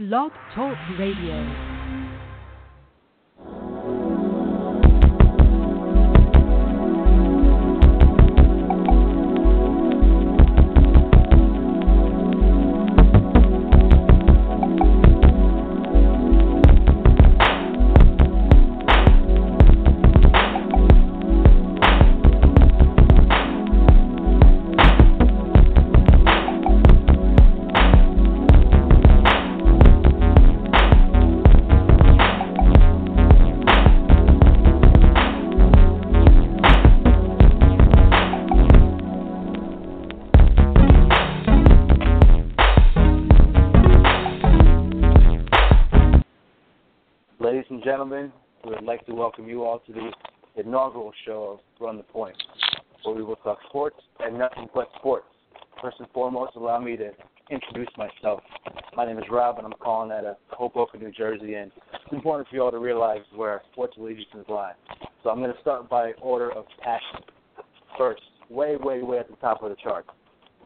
Blog Talk Radio. Inaugural show of Run the Point, where we will talk sports and nothing but sports. First and foremost, allow me to introduce myself. My name is Rob, and I'm calling out of Hoboken, New Jersey, and it's important for you all to realize where sports allegiances lie. So I'm going to start by order of passion. First, way, way, way at the top of the chart,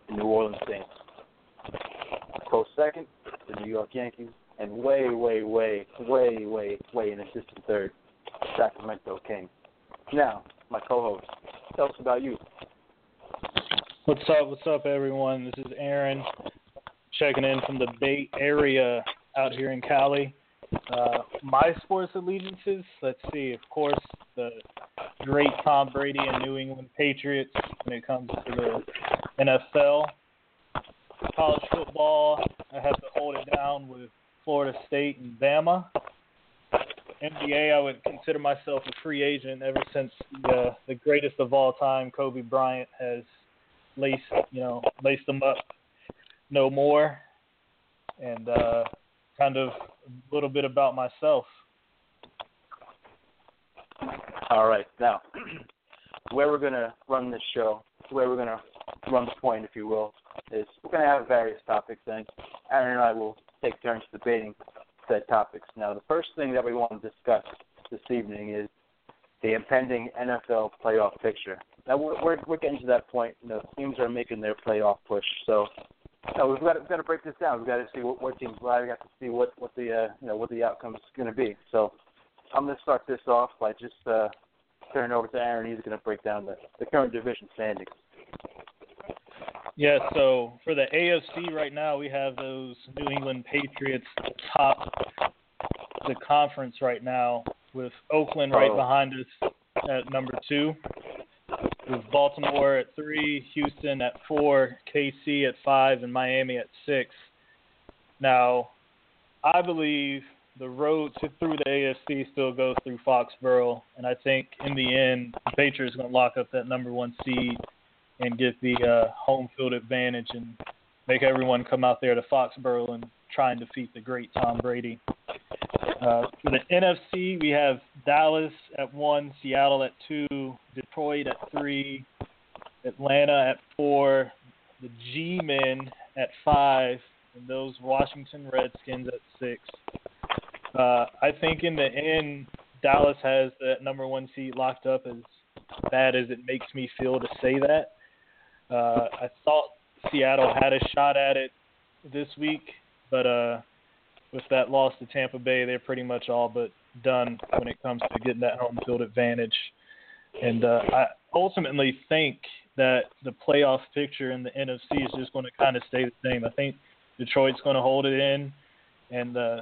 the New Orleans Saints. Close second, the New York Yankees, and way, way, way, way, way, way in a distant third, Sacramento Kings. Now, my co-host, tell us about you. What's up? What's up, everyone? This is Aaron checking in from the Bay Area out here in Cali. Uh, my sports allegiances, let's see, of course, the great Tom Brady and New England Patriots when it comes to the NFL. College football, I have to hold it down with Florida State and Bama. NBA, I would consider myself a free agent ever since the, the greatest of all time, Kobe Bryant, has laced you know laced them up no more, and uh, kind of a little bit about myself. All right, now where we're gonna run this show, where we're gonna run the point, if you will, is we're gonna have various topics, and Aaron and I will take turns debating said topics. Now, the first thing that we want to discuss this evening is the impending NFL playoff picture. Now, we're, we're, getting to that point. You know, teams are making their playoff push, so know, we've got to, we've got to break this down. We've got to see what, what teams lie. We got to see what what the uh, you know what the outcome is going to be. So, I'm going to start this off by just uh, turning over to Aaron. He's going to break down the, the current division standings. Yeah, so for the AFC right now, we have those New England Patriots top the conference right now, with Oakland right oh. behind us at number two, with Baltimore at three, Houston at four, KC at five, and Miami at six. Now, I believe the road to through the AFC still goes through Foxborough, and I think in the end, the Patriots are going to lock up that number one seed and get the uh, home field advantage and make everyone come out there to Foxborough and try and defeat the great Tom Brady. Uh, for the NFC, we have Dallas at one, Seattle at two, Detroit at three, Atlanta at four, the G-Men at five, and those Washington Redskins at six. Uh, I think in the end, Dallas has that number one seat locked up as bad as it makes me feel to say that. Uh, I thought Seattle had a shot at it this week, but uh, with that loss to Tampa Bay, they're pretty much all but done when it comes to getting that home field advantage. And uh, I ultimately think that the playoff picture in the NFC is just going to kind of stay the same. I think Detroit's going to hold it in, and uh,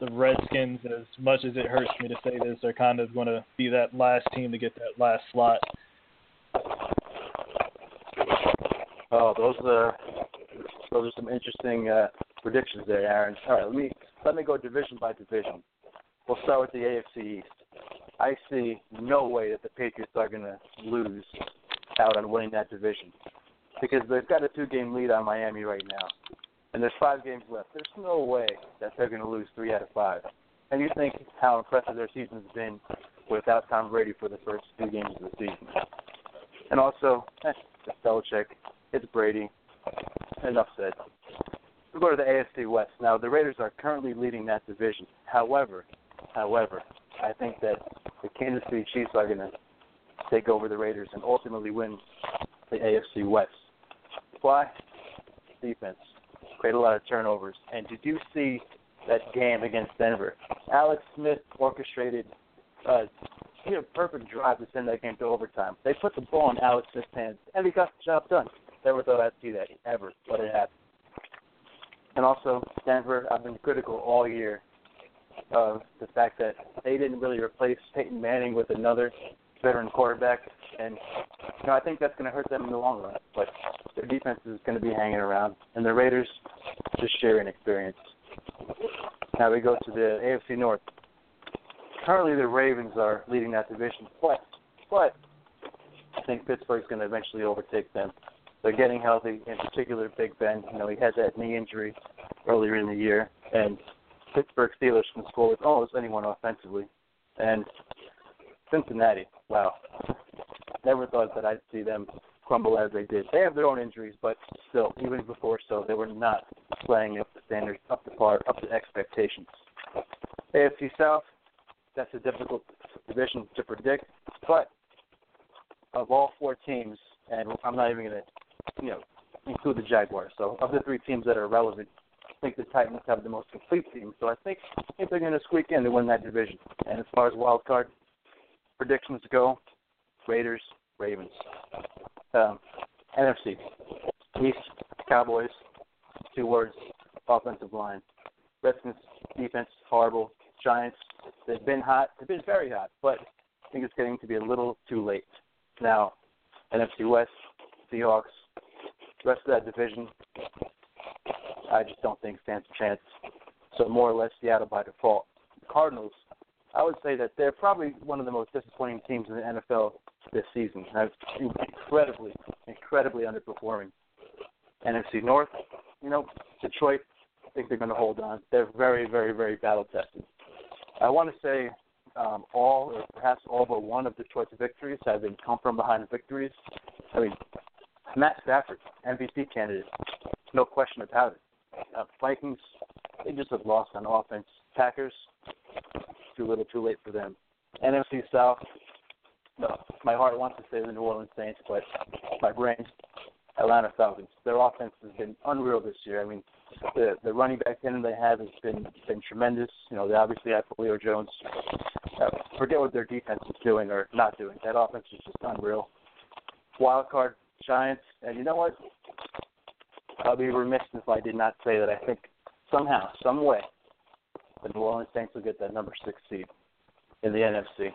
the Redskins, as much as it hurts me to say this, are kind of going to be that last team to get that last slot. Oh, those are those are some interesting uh, predictions there, Aaron. All right, let me let me go division by division. We'll start with the AFC East. I see no way that the Patriots are going to lose out on winning that division because they've got a two-game lead on Miami right now, and there's five games left. There's no way that they're going to lose three out of five. And you think how impressive their season's been without Tom Brady for the first two games of the season. And also, eh, Belichick. It's Brady. Enough said. We go to the AFC West. Now, the Raiders are currently leading that division. However, however, I think that the Kansas City Chiefs are going to take over the Raiders and ultimately win the AFC West. Why? Defense. Create a lot of turnovers. And did you see that game against Denver. Alex Smith orchestrated uh, he had a perfect drive to send that game to overtime. They put the ball in Alex Smith's hands, and he got the job done. Never thought I'd see that ever, but it happened. And also, Denver, I've been critical all year of the fact that they didn't really replace Peyton Manning with another veteran quarterback, and you know I think that's going to hurt them in the long run. But their defense is going to be hanging around, and the Raiders just sheer inexperience. Now we go to the AFC North. Currently, the Ravens are leading that division, but but I think Pittsburgh's going to eventually overtake them. They're getting healthy, in particular Big Ben. You know, he had that knee injury earlier in the year, and Pittsburgh Steelers can score with almost anyone offensively. And Cincinnati, wow, never thought that I'd see them crumble as they did. They have their own injuries, but still, even before so, they were not playing up the standards, up to par, up to expectations. AFC South, that's a difficult division to predict, but of all four teams, and I'm not even going to, you know, include the Jaguars. So of the three teams that are relevant, I think the Titans have the most complete team. So I think I think they're going to squeak in to win that division. And as far as wild card predictions go, Raiders, Ravens. Um, NFC East, Cowboys. Two words: offensive line. Redskins defense horrible. Giants they've been hot. They've been very hot, but I think it's getting to be a little too late. Now, NFC West, Seahawks, rest of that division, I just don't think stands a chance. So more or less Seattle by default. The Cardinals, I would say that they're probably one of the most disappointing teams in the NFL this season. I've incredibly, incredibly underperforming. NFC North, you know, Detroit, I think they're going to hold on. They're very, very, very battle tested. I want to say um, all, or perhaps all but one of Detroit's victories have been come from behind victories. I mean, Matt Stafford, MVP candidate, no question about it. Uh, Vikings, they just have lost on offense. Packers, too little, too late for them. NFC South, no, my heart wants to say the New Orleans Saints, but my brain, Atlanta Falcons. Their offense has been unreal this year. I mean, the the running back tandem they have has been been tremendous. You know, they obviously have Julio Jones. Uh, forget what their defense is doing or not doing. That offense is just unreal. Wild card Giants, and you know what? I'll be remiss if I did not say that I think somehow, some way, the New Orleans Saints will get that number six seed in the NFC.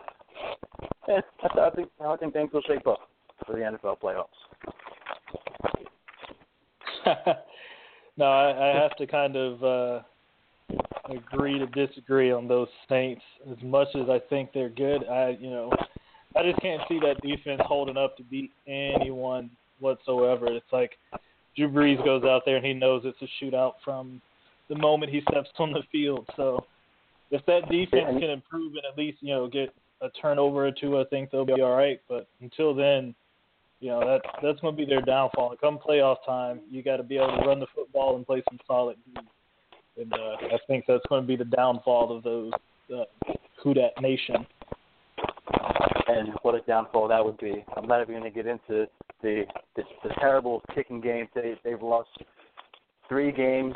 How I think I think things will shape up for the NFL playoffs. no, I, I have to kind of uh, agree to disagree on those Saints. As much as I think they're good, I you know I just can't see that defense holding up to beat anyone whatsoever. It's like Drew Brees goes out there and he knows it's a shootout from the moment he steps on the field. So if that defense can improve and at least you know get a turnover or two, I think they'll be all right. But until then, you know that that's going to be their downfall. Come playoff time, you got to be able to run the football and play some solid D. And uh, I think that's going to be the downfall of those uh, Who Nation. And what a downfall that would be. I'm not even going to get into the, the the terrible kicking game. They they've lost three games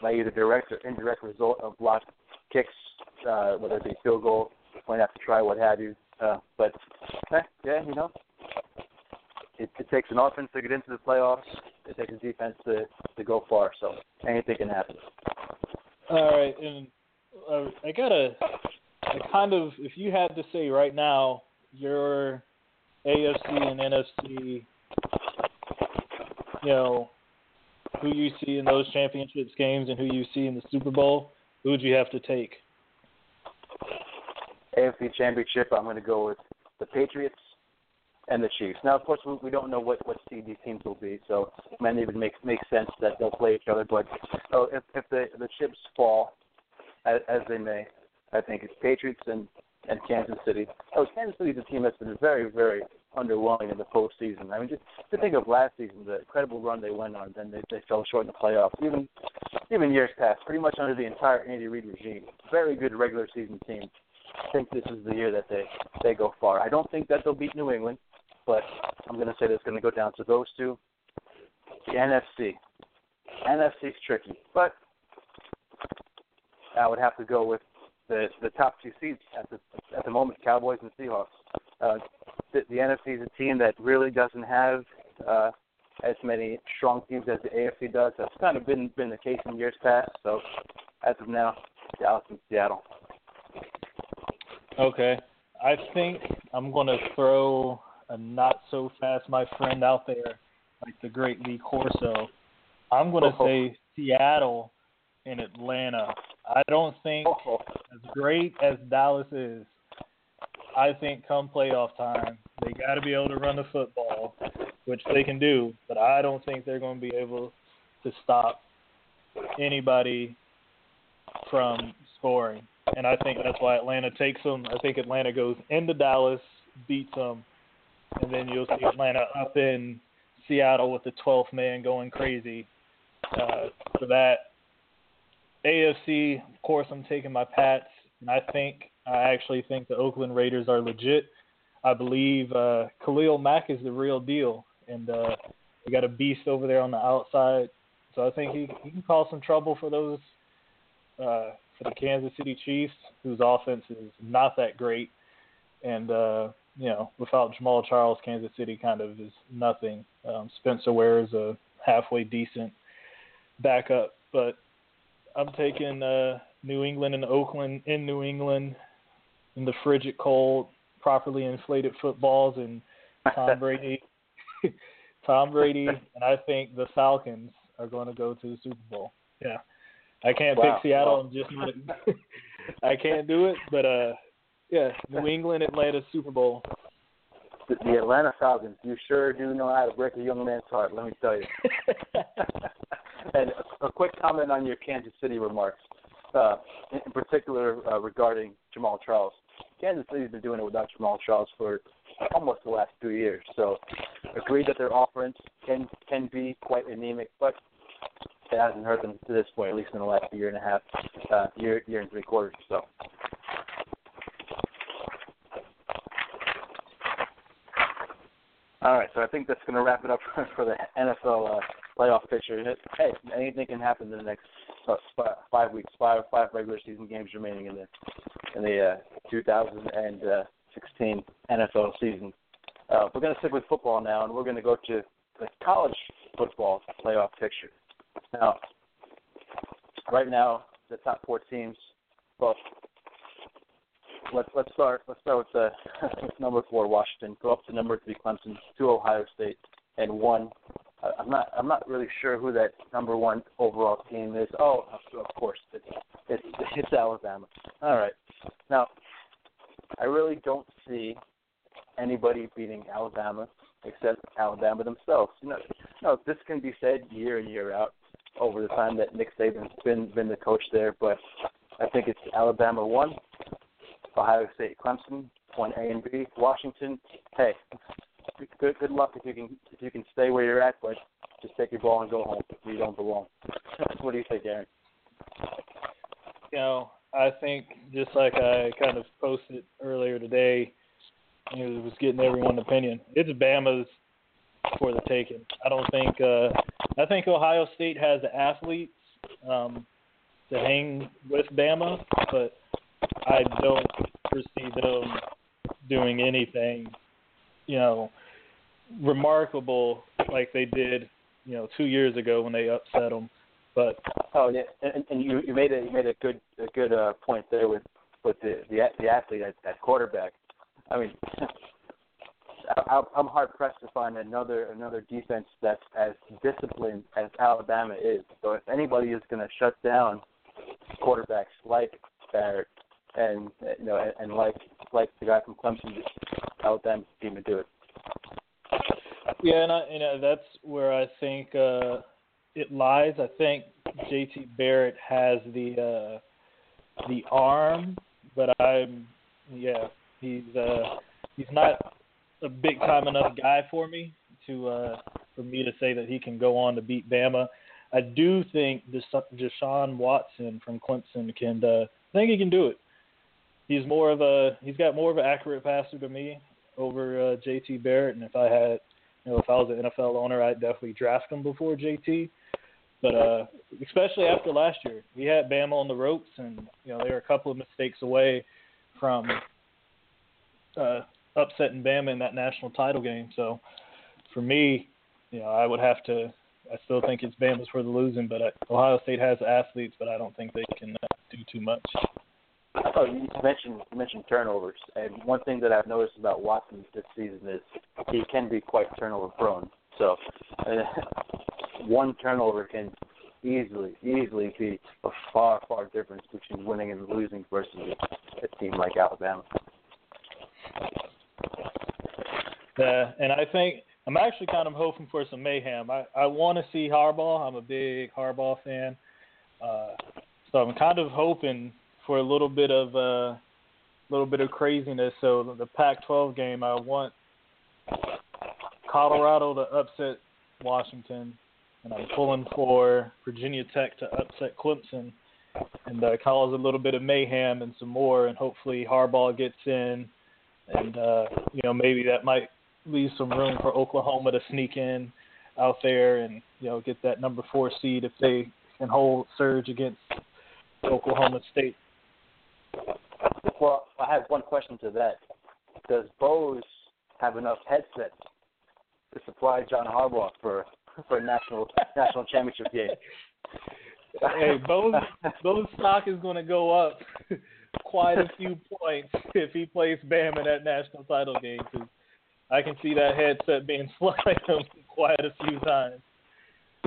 by either direct or indirect result of blocked kicks, uh, whether it be field goal, point after try, what have you. Uh, but eh, yeah, you know, it, it takes an offense to get into the playoffs. It takes a defense to to go far. So anything can happen. All right, and uh, I gotta, I kind of, if you had to say right now, your AFC and NFC, you know, who you see in those championships games and who you see in the Super Bowl, who would you have to take? AFC Championship, I'm going to go with the Patriots and the Chiefs. Now, of course, we don't know what what seed these teams will be, so it might even make make sense that they'll play each other. But so if if the the chips fall, as, as they may, I think it's Patriots and and Kansas City. Oh, Kansas City is a team that's been very very underwhelming in the postseason. I mean, just to think of last season, the incredible run they went on, then they they fell short in the playoffs. Even even years past, pretty much under the entire Andy Reid regime, very good regular season team. I think this is the year that they they go far. I don't think that they'll beat New England but I'm going to say that it's going to go down to those two. The NFC. NFC's tricky, but I would have to go with the the top two seeds at the at the moment, Cowboys and Seahawks. Uh, the, the NFC is a team that really doesn't have uh, as many strong teams as the AFC does. That's kind of been been the case in years past. So as of now, Dallas and Seattle. Okay, I think I'm going to throw a not so fast my friend out there, like the great Lee Corso. I'm going to oh. say Seattle and Atlanta. I don't think as great as Dallas is, I think come playoff time, they got to be able to run the football, which they can do, but I don't think they're going to be able to stop anybody from scoring. And I think that's why Atlanta takes them. I think Atlanta goes into Dallas, beats them, and then you'll see Atlanta up in Seattle with the 12th man going crazy uh, for that. AFC, of course, I'm taking my Pats, and I think I actually think the Oakland Raiders are legit. I believe uh, Khalil Mack is the real deal, and uh, we got a beast over there on the outside. So I think he he can cause some trouble for those uh, for the Kansas City Chiefs, whose offense is not that great, and uh, you know without Jamaal Charles, Kansas City kind of is nothing. Um, Spencer Ware is a halfway decent backup, but I'm taking uh, New England and Oakland in New England in the frigid cold, properly inflated footballs, and Tom Brady. Tom Brady, and I think the Falcons are going to go to the Super Bowl. Yeah, I can't wow. pick Seattle and just not. I can't do it, but uh, yeah, New England, Atlanta, Super Bowl. The, the Atlanta Falcons, you sure do know how to break a young man's heart. Let me tell you. and a, quick comment on your Kansas City remarks, uh, in particular uh, regarding Jamaal Charles. Kansas City's been doing it without Jamaal Charles for almost the last two years. So, agree that their offense can can be quite anemic, but it hasn't hurt them to this point, at least in the last year and a half, uh, year year and three quarters. So. All right, so I think that's going to wrap it up for the NFL uh, playoff picture. Hey, anything can happen in the next uh, five weeks, five five regular season games remaining in the in the uh, 2016 NFL season. Uh, we're going to stick with football now, and we're going to go to the college football playoff picture. Now, right now, the top four teams. Well, let's let's start let's start with, uh, with number four Washington. Go up to number three Clemson, two Ohio State, and one. Uh, I'm not I'm not really sure who that number one overall team is. Oh, of course, it's it's, it's Alabama. All right. Now, I really don't see anybody beating Alabama except Alabama themselves. You know, no, this can be said year in year out over the time that Nick Saban's been been the coach there, but I think it's Alabama one, Ohio State, Clemson, one A and B, Washington. Hey, good good luck if you can if you can stay where you're at, but just take your ball and go home. You don't belong. what do you think, Aaron? You know, I think just like I kind of posted earlier today, it was getting everyone's opinion. It's Bama's for the taking. I don't think uh I think Ohio State has the athletes um to hang with Bama, but I don't foresee them doing anything, you know, remarkable like they did, you know, two years ago when they upset them. But oh yeah, and, and you you made a you made a good a good uh, point there with with the the, the athlete at, at quarterback. I mean, I, I'm hard pressed to find another another defense that's as disciplined as Alabama is. So if anybody is going to shut down quarterbacks like Barrett and you know and, and like like the guy from Clemson, Alabama's team to do it. Yeah, and I, you know that's where I think uh, it lies. I think JT Barrett has the uh, the arm, but I'm yeah he's uh, he's not a big time enough guy for me to uh, for me to say that he can go on to beat Bama. I do think Deshaun Watson from Clemson can. Uh, I think he can do it. He's more of a he's got more of an accurate passer to me over uh, JT Barrett, and if I had you know if I was an NFL owner, I'd definitely draft him before JT. But uh, especially after last year, we had Bama on the ropes, and you know they were a couple of mistakes away from uh, upsetting Bama in that national title game. So for me, you know, I would have to. I still think it's Bama's for the losing, but uh, Ohio State has athletes, but I don't think they can uh, do too much. Oh, you mentioned you mentioned turnovers, and one thing that I've noticed about Watson this season is he can be quite turnover prone. So, uh, one turnover can easily easily be a far far difference between winning and losing versus a team like Alabama. Yeah, and I think I'm actually kind of hoping for some mayhem. I I want to see Harbaugh. I'm a big Harbaugh fan, uh, so I'm kind of hoping for a little bit of a uh, little bit of craziness. So the Pac-12 game, I want Colorado to upset Washington, and I'm pulling for Virginia Tech to upset Clemson, and uh, cause a little bit of mayhem and some more, and hopefully Harbaugh gets in, and uh, you know maybe that might leave some room for Oklahoma to sneak in out there and you know get that number four seed if they can hold surge against Oklahoma State. Well, I have one question to that. Does Bose have enough headsets to supply John Harbaugh for for a national national championship game? hey, Bose Bose stock is going to go up quite a few points if he plays Bam in that national title game because I can see that headset being him quite a few times.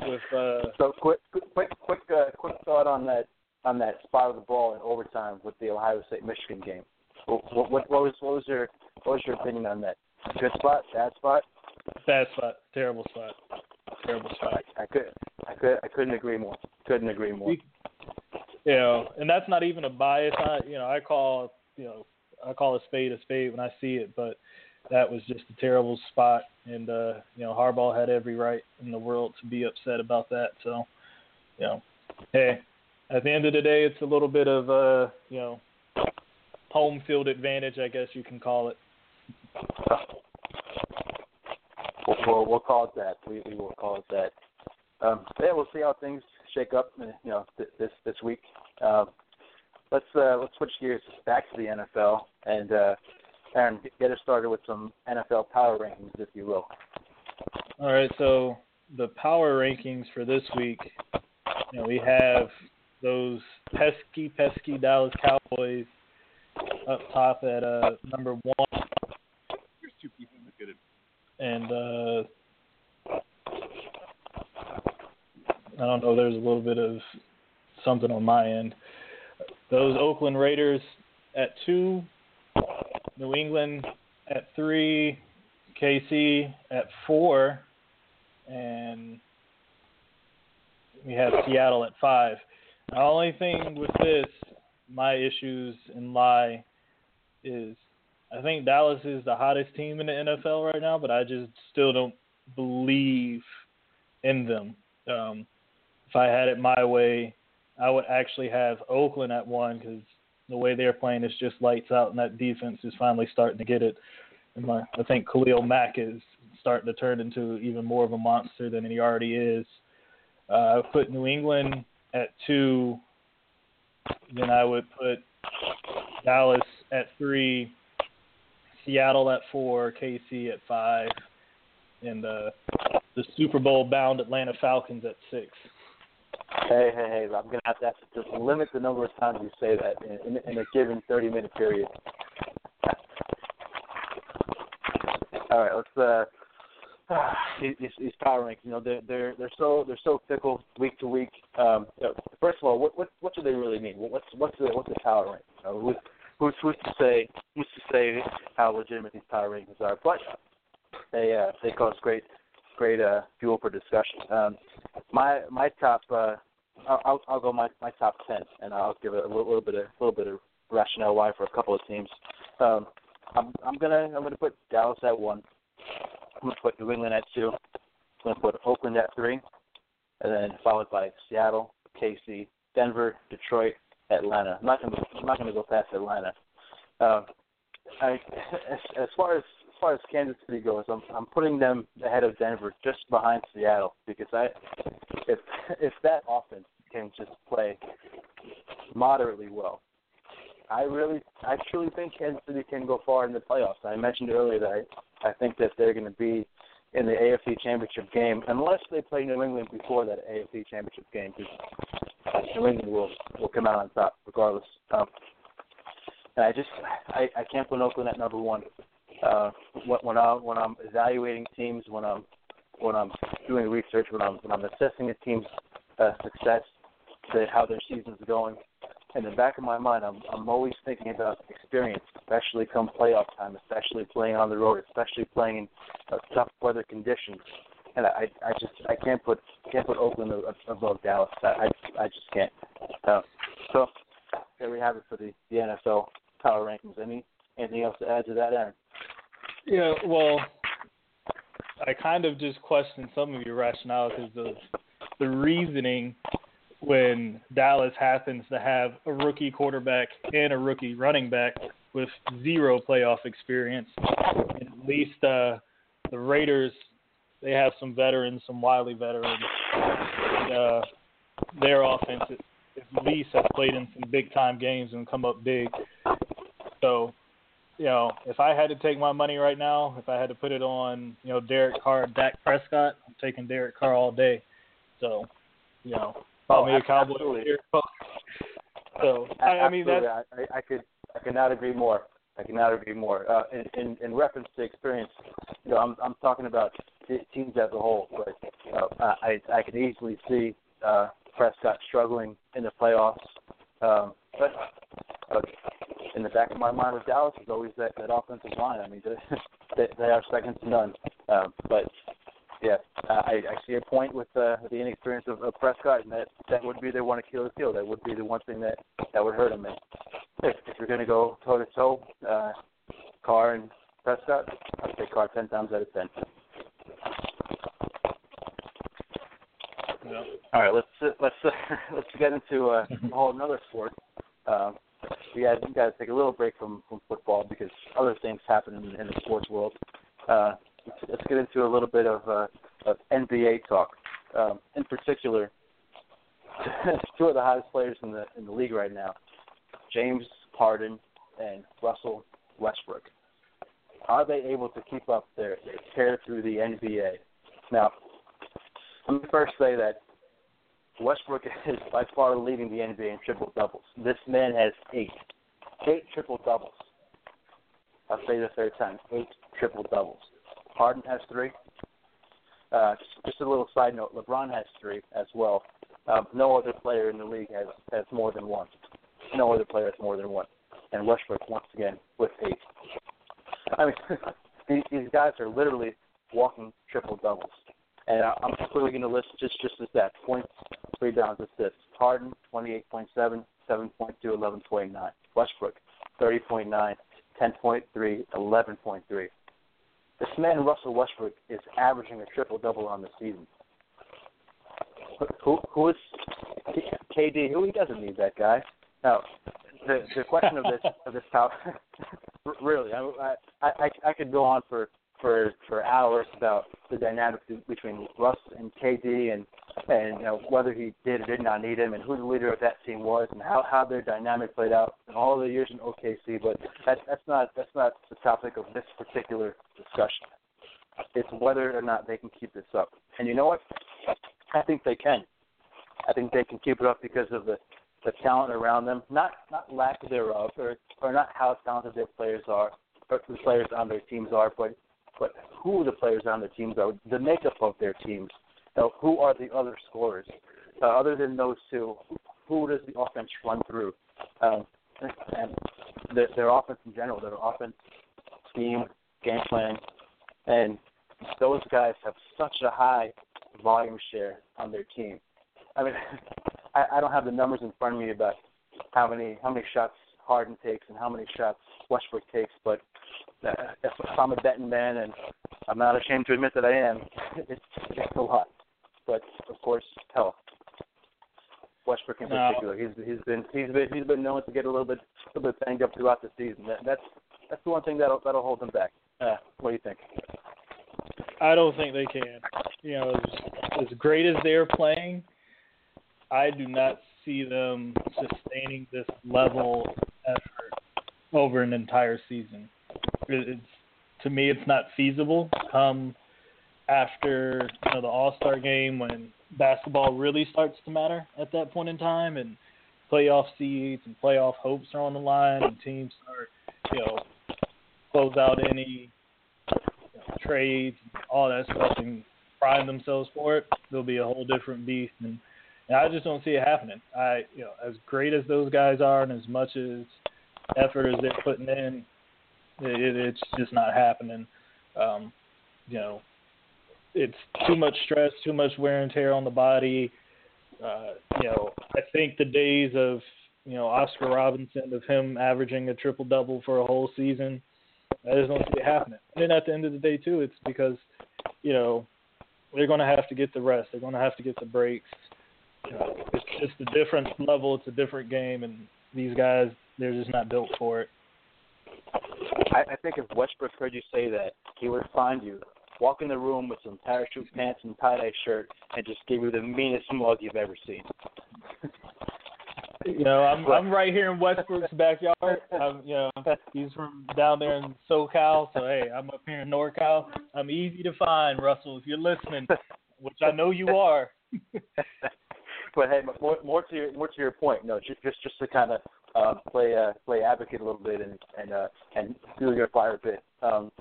With uh, so quick, quick, quick, uh, quick thought on that on that spot of the ball in overtime with the Ohio State Michigan game. What, what, what was what was your what was your opinion on that? Good spot, bad spot? Bad spot, terrible spot, terrible spot. I, I could I could I couldn't agree more. Couldn't agree more. You know, and that's not even a bias. I you know I call you know I call a spade a spade when I see it, but that was just a terrible spot, and uh, you know Harbaugh had every right in the world to be upset about that. So, you know, hey, at the end of the day, it's a little bit of uh, you know home field advantage, I guess you can call it. We'll, we'll, we'll call it that. We, we will call it that. Um, yeah, we'll see how things shake up. Uh, you know, th- this this week. Um, let's uh, let's switch gears back to the NFL and uh, Aaron, get us started with some NFL power rankings, if you will. All right, so the power rankings for this week, you know, we have those pesky, pesky Dallas Cowboys up top at uh, number one. Here's two pieces of good. And uh, I don't know. There's a little bit of something on my end. Those Oakland Raiders at two, New England at three, KC at four, and we have Seattle at five. The only thing with this, my issues and lie, is I think Dallas is the hottest team in the NFL right now, but I just still don't believe in them. Um, if I had it my way, I would actually have Oakland at one because the way they're playing is just lights out, and that defense is finally starting to get it. And my, I think Khalil Mack is starting to turn into even more of a monster than he already is. Uh, I put New England at two. Then I would put Dallas at three, Seattle at four, KC at five, and uh, the Super Bowl bound Atlanta Falcons at six. Hey, hey, hey! I'm gonna have to, have to just limit the number of times you say that in, in, in a given 30 minute period. All right, let's uh, these, these power rankings, you know, they're they're they're so they're so fickle week to week. Um, first of all, what what what do they really mean? What's what's the what's the power rank? Uh, who's, who's who's to say who's to say how legitimate these power rankings are? But they uh, they cause great great uh, fuel for discussion. Um, my my top uh, I'll I'll go my my top ten, and I'll give it a little, little bit of a little bit of rationale why for a couple of teams. Um, I'm I'm gonna I'm gonna put Dallas at one. I'm gonna put New England at two. I'm gonna put Oakland at three, and then followed by Seattle, KC, Denver, Detroit, Atlanta. I'm not gonna I'm not gonna go past Atlanta. Uh, I, as, as far as as far as Kansas City goes, I'm I'm putting them ahead of Denver, just behind Seattle, because I if if that offense can just play moderately well, I really, I truly think Kansas City can go far in the playoffs. I mentioned earlier that I, think that they're going to be in the AFC Championship game unless they play New England before that AFC Championship game. Because New England will will come out on top regardless. Um, and I just, I, I can't put Oakland at number one. Uh, when I when I'm evaluating teams, when I'm when I'm doing research, when I'm when I'm assessing a team's uh, success, to how their season's going, in the back of my mind, I'm I'm always thinking about experience, especially come playoff time, especially playing on the road, especially playing in uh, tough weather conditions. And I I just I can't put can't put Oakland above Dallas. I I, I just can't. Uh, so there we have it for the the NFL power rankings. Any anything else to add to that, Aaron? Yeah, well, I kind of just questioned some of your rationale because of the reasoning when Dallas happens to have a rookie quarterback and a rookie running back with zero playoff experience. And at least uh, the Raiders, they have some veterans, some wily veterans. And, uh, their offense at least has played in some big time games and come up big. So, you know, if I had to take my money right now, if I had to put it on, you know, Derek Carr, Dak Prescott, I'm taking Derek Carr all day. So, you know, call oh, me a cowboy. So, I, I mean, that's... I, I could, I cannot agree more. I cannot agree more. Uh, in, in, in reference to experience, you know, I'm, I'm talking about teams as a whole, but uh, I, I could easily see uh, Prescott struggling in the playoffs. Um, but, but in the back of my mind with Dallas is always that, that offensive line. I mean, they, they are second to none. Um, but yeah, I, I see a point with uh, the inexperience of, of Prescott, and that that would be their one Achilles heel. That would be the one thing that that would hurt him. And if, if you're going to go toe to toe, uh, Carr and Prescott, I'd say Carr ten times out of ten. Yeah. All right, let's uh, let's uh, let's get into uh, a whole another sport. Uh, we got we got to take a little break from from football because other things happen in, in the sports world. Uh, let's, get into a little bit of uh, of NBA talk. Um, in particular, two of the hottest players in the in the league right now, James Harden and Russell Westbrook. Are they able to keep up their, their tear through the NBA? Now, let me first say that Westbrook is by far leading the NBA in triple doubles. This man has eight, eight triple doubles. I'll say the third time, eight triple doubles. Harden has three. Uh, just, a little side note: LeBron has three as well. Um, no other player in the league has has more than one. No other player has more than one. And Westbrook once again with eight. I mean, these, these guys are literally walking triple doubles. And I'm quickly going to list just just as that points, rebounds, assists. Harden 28.7, 7.2, 11.9. Westbrook 30.9, 10.3, 11.3. This man Russell Westbrook is averaging a triple double on the season. Who who is KD? Who he doesn't need that guy. Now, the the question of this of this topic, really, I, I I could go on for for for hours about the dynamic between Russ and KD and and you know whether he did or did not need him and who the leader of that team was and how how their dynamic played out in all the years in OKC. But that's that's not that's not the topic of this particular discussion. It's whether or not they can keep this up. And you know what? I think they can. I think they can keep it up because of the the talent around them, not not lack thereof, or or not how talented their players are, or the players on their teams are, but but who the players on the teams are, the makeup of their teams. So who are the other scorers? Uh, other than those two, who does the offense run through? Um, and their, their offense in general, their offense scheme, game plan, and those guys have such a high volume share on their team. I mean, I, I don't have the numbers in front of me about how many how many shots Harden takes and how many shots Westbrook takes, but if, if I'm a betting man, and I'm not ashamed to admit that I am, it's, it's a lot. But of course, hell, Westbrook in no. particular, he's he's been he's been he's been known to get a little bit a little bit banged up throughout the season. That, that's that's the one thing that'll that'll hold him back. Uh, what do you think? I don't think they can. You know, as, as great as they're playing, I do not see them sustaining this level of effort over an entire season. It's to me, it's not feasible. Come after you know the All Star game when basketball really starts to matter at that point in time, and playoff seeds and playoff hopes are on the line, and teams start you know close out any you know, trades, all that stuff, and prime themselves for it. There'll be a whole different beast, and, and I just don't see it happening. I you know as great as those guys are, and as much as effort as they're putting in, it, it's just not happening. Um, you know, it's too much stress, too much wear and tear on the body. Uh, you know, I think the days of you know Oscar Robinson of him averaging a triple double for a whole season, I just don't see happening. And then at the end of the day too, it's because you know they're going to have to get the rest. They're going to have to get the breaks. You know, it's just a different level. It's a different game, and these guys they're just not built for it. I, I think if Westbrook heard you say that, he would find you, walk in the room with some parachute pants and tie dye shirt, and just give you the meanest mug you've ever seen. you know, I'm I'm right here in Westbrook's backyard. I'm, you know, he's from down there in SoCal, so hey, I'm up here in NorCal. I'm easy to find, Russell, if you're listening, which I know you are. but hey, more, more to your more to your point, no, just just just to kind of uh, play uh, play advocate a little bit and and uh, and feel your fire a bit. Um,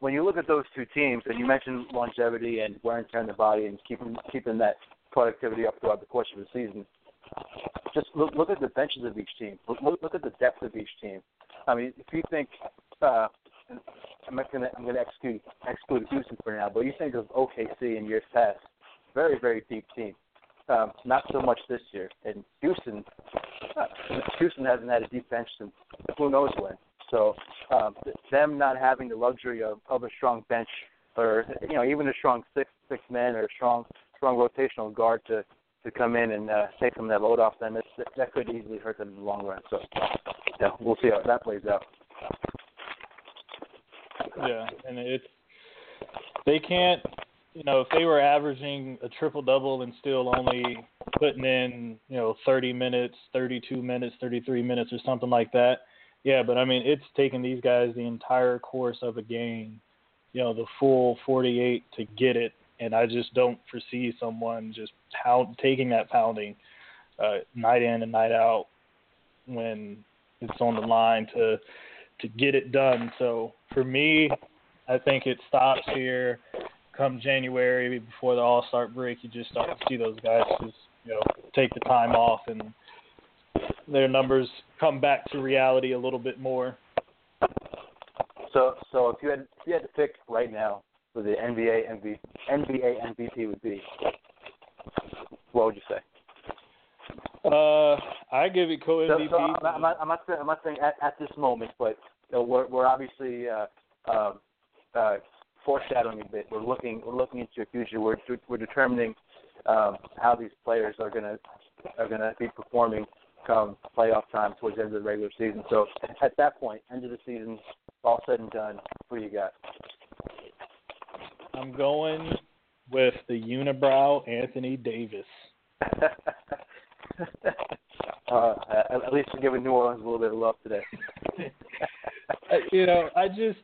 when you look at those two teams, and you mentioned longevity and wear and tear on the body, and keeping keeping that productivity up throughout the course of the season, just look, look at the benches of each team. Look, look at the depth of each team. I mean, if you think, uh, I'm not gonna I'm gonna exclude exclude Houston for now, but you think of OKC in years past, very very deep team. Um, not so much this year. And Houston, uh, Houston hasn't had a bench since who knows when. So um, them not having the luxury of, of a strong bench, or you know even a strong six six men or a strong strong rotational guard to to come in and uh, take some of that load off them, it's, that could easily hurt them in the long run. So yeah, we'll see how that plays out. Yeah, and it's they can't you know, if they were averaging a triple double and still only putting in, you know, 30 minutes, 32 minutes, 33 minutes, or something like that, yeah. But I mean, it's taking these guys the entire course of a game, you know, the full 48 to get it, and I just don't foresee someone just pound, taking that pounding uh, night in and night out when it's on the line to to get it done. So for me, I think it stops here come January before the All Star break, you just start to see those guys just you know take the time off and their numbers come back to reality a little bit more. So, so if you had if you had to pick right now who the NBA MVP NBA MVP would be, what would you say? Uh, I give it co MVP. So, so I'm, not, I'm, not, I'm not saying I'm not saying at, at this moment, but you know, we're we're obviously uh, uh, uh, foreshadowing a bit. We're looking we're looking into the future. We're we're determining um, how these players are gonna are gonna be performing come playoff time towards the end of the regular season. So at that point, end of the season, all said and done, who you got? I'm going with the unibrow Anthony Davis. uh, at least you're giving New Orleans a little bit of love today. you know, I just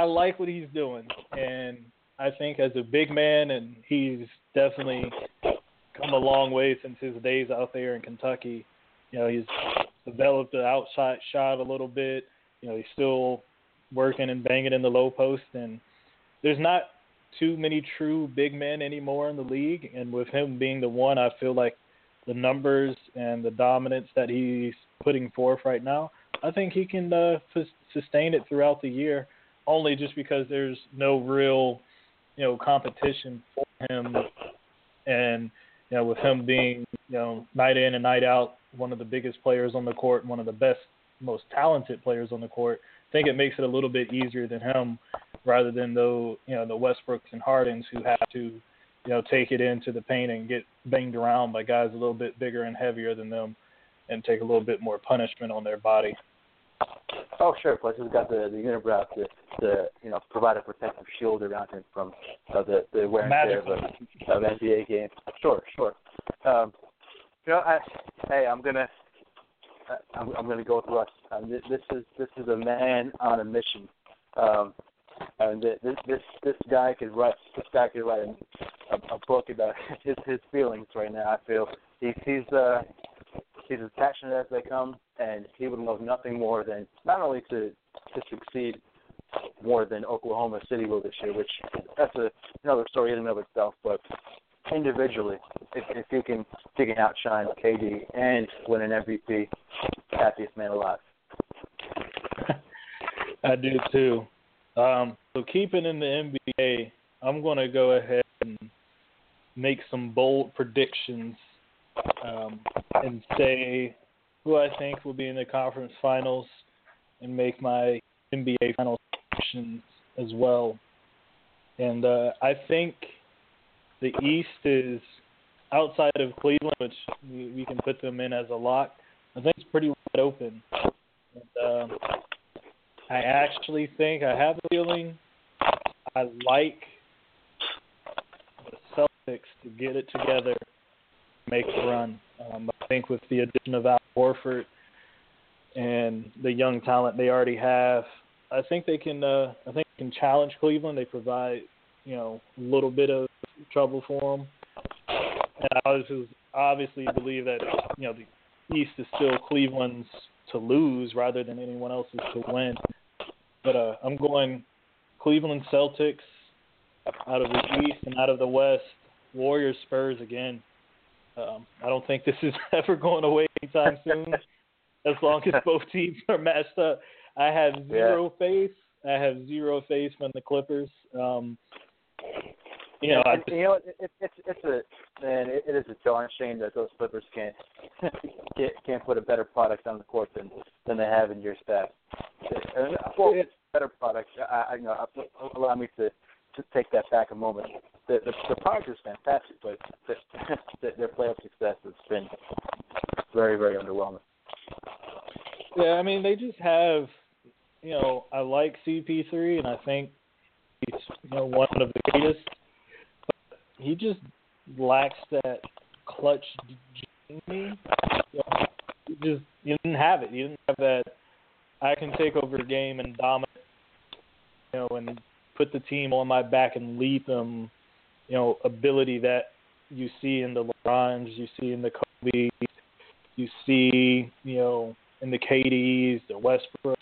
I like what he's doing, and I think as a big man, and he's definitely come a long way since his days out there in Kentucky. You know, he's developed the outside shot a little bit. You know, he's still working and banging in the low post, and there's not too many true big men anymore in the league. And with him being the one, I feel like the numbers and the dominance that he's putting forth right now, I think he can uh, sustain it throughout the year only just because there's no real, you know, competition for him, and you know, with him being, you know, night in and night out, one of the biggest players on the court, one of the best, most talented players on the court. I think it makes it a little bit easier than him, rather than though, you know, the Westbrooks and Hardens who have to, you know, take it into the paint and get banged around by guys a little bit bigger and heavier than them, and take a little bit more punishment on their body. Oh, sure. Plus, he's got the the unibrow to to you know provide a protective shield around him from uh, the the wear and tear of, a, of NBA game. Sure, sure. Um, you know, I, hey, I'm gonna I'm, I'm gonna go with Russ. Um, this, this is this is a man on a mission. Um, and this this this guy could write this guy could write a, a, a book about his his feelings right now. I feel he's he's uh he's as passionate as they come, and he would love nothing more than not only to to succeed more than Oklahoma City will this year, which that's a another story in and of itself. But individually, if, if he can if he can outshine KD and win an MVP, happiest man alive. I do too. Um, so keeping in the NBA, I'm going to go ahead and make some bold predictions um, and say who I think will be in the conference finals and make my NBA finals as well. And uh, I think the East is outside of Cleveland, which we, we can put them in as a lock. I think it's pretty wide open. And, um, I actually think I have a feeling I like the Celtics to get it together, make a run. Um, I think with the addition of Al Horford and the young talent they already have, I think they can. Uh, I think they can challenge Cleveland. They provide, you know, a little bit of trouble for them. And I was obviously believe that you know the East is still Cleveland's to lose rather than anyone else's to win. But uh, I'm going Cleveland Celtics out of the East and out of the West. Warriors Spurs again. Um, I don't think this is ever going away anytime soon. as long as both teams are matched up, I have zero yeah. faith. I have zero faith in the Clippers. Um, you know, I just, you know, it, it, it's it's a man. It, it is a darn shame that those Clippers can't can't, can't put a better product on the court than than they have in years past. Well, it's better product. I, I you know allow me to to take that back a moment. The the, the product is fantastic, but the, the, their playoff success has been very very underwhelming. Yeah, I mean they just have, you know, I like CP3 and I think he's you know one of the greatest But he just lacks that clutch genie. You know, he just you didn't have it. You didn't have that. I can take over the game and dominate, you know, and put the team on my back and lead them. You know, ability that you see in the LeBrons, you see in the Kobe, you see, you know, in the KDs, the Westbrooks.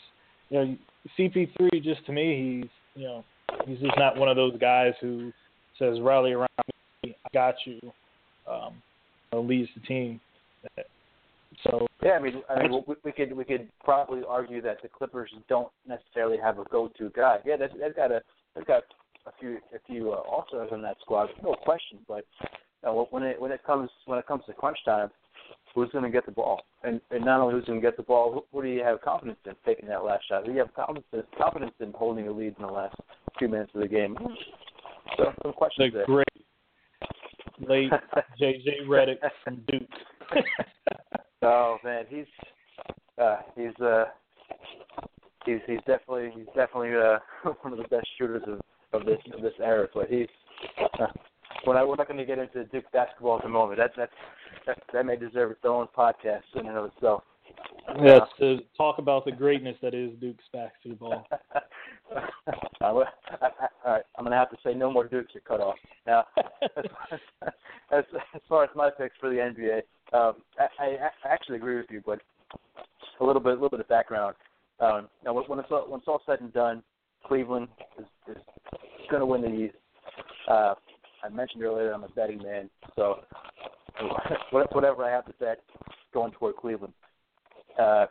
You know, CP3 just to me, he's you know, he's just not one of those guys who says rally around me, I got you, um, leads the team. So yeah, I mean, I mean, we, we could we could probably argue that the Clippers don't necessarily have a go-to guy. Yeah, they've, they've got a they've got a few a few uh, all-stars on that squad, no question. But uh, when it when it comes when it comes to crunch time, who's going to get the ball? And and not only who's going to get the ball, who, who do you have confidence in taking that last shot? Do you have confidence confidence in holding a lead in the last two minutes of the game? So some questions the there. great late JJ Redick from Duke. oh man, he's uh, he's uh, he's he's definitely he's definitely uh, one of the best shooters of, of this of this era. But he's uh, when I we're not going to get into Duke basketball at the moment. That that that, that may deserve its own podcast in and of itself. Yes, to talk about the greatness that is Duke's basketball. all right, I'm going to have to say no more Dukes are cut off. Now, as, as far as my picks for the NBA, um, I, I, I actually agree with you, but a little bit, a little bit of background. Um, now, when it's all, when it's all said and done, Cleveland is, is going to win the East. Uh, I mentioned earlier I'm a betting man, so whatever I have to bet, going toward Cleveland. Uh,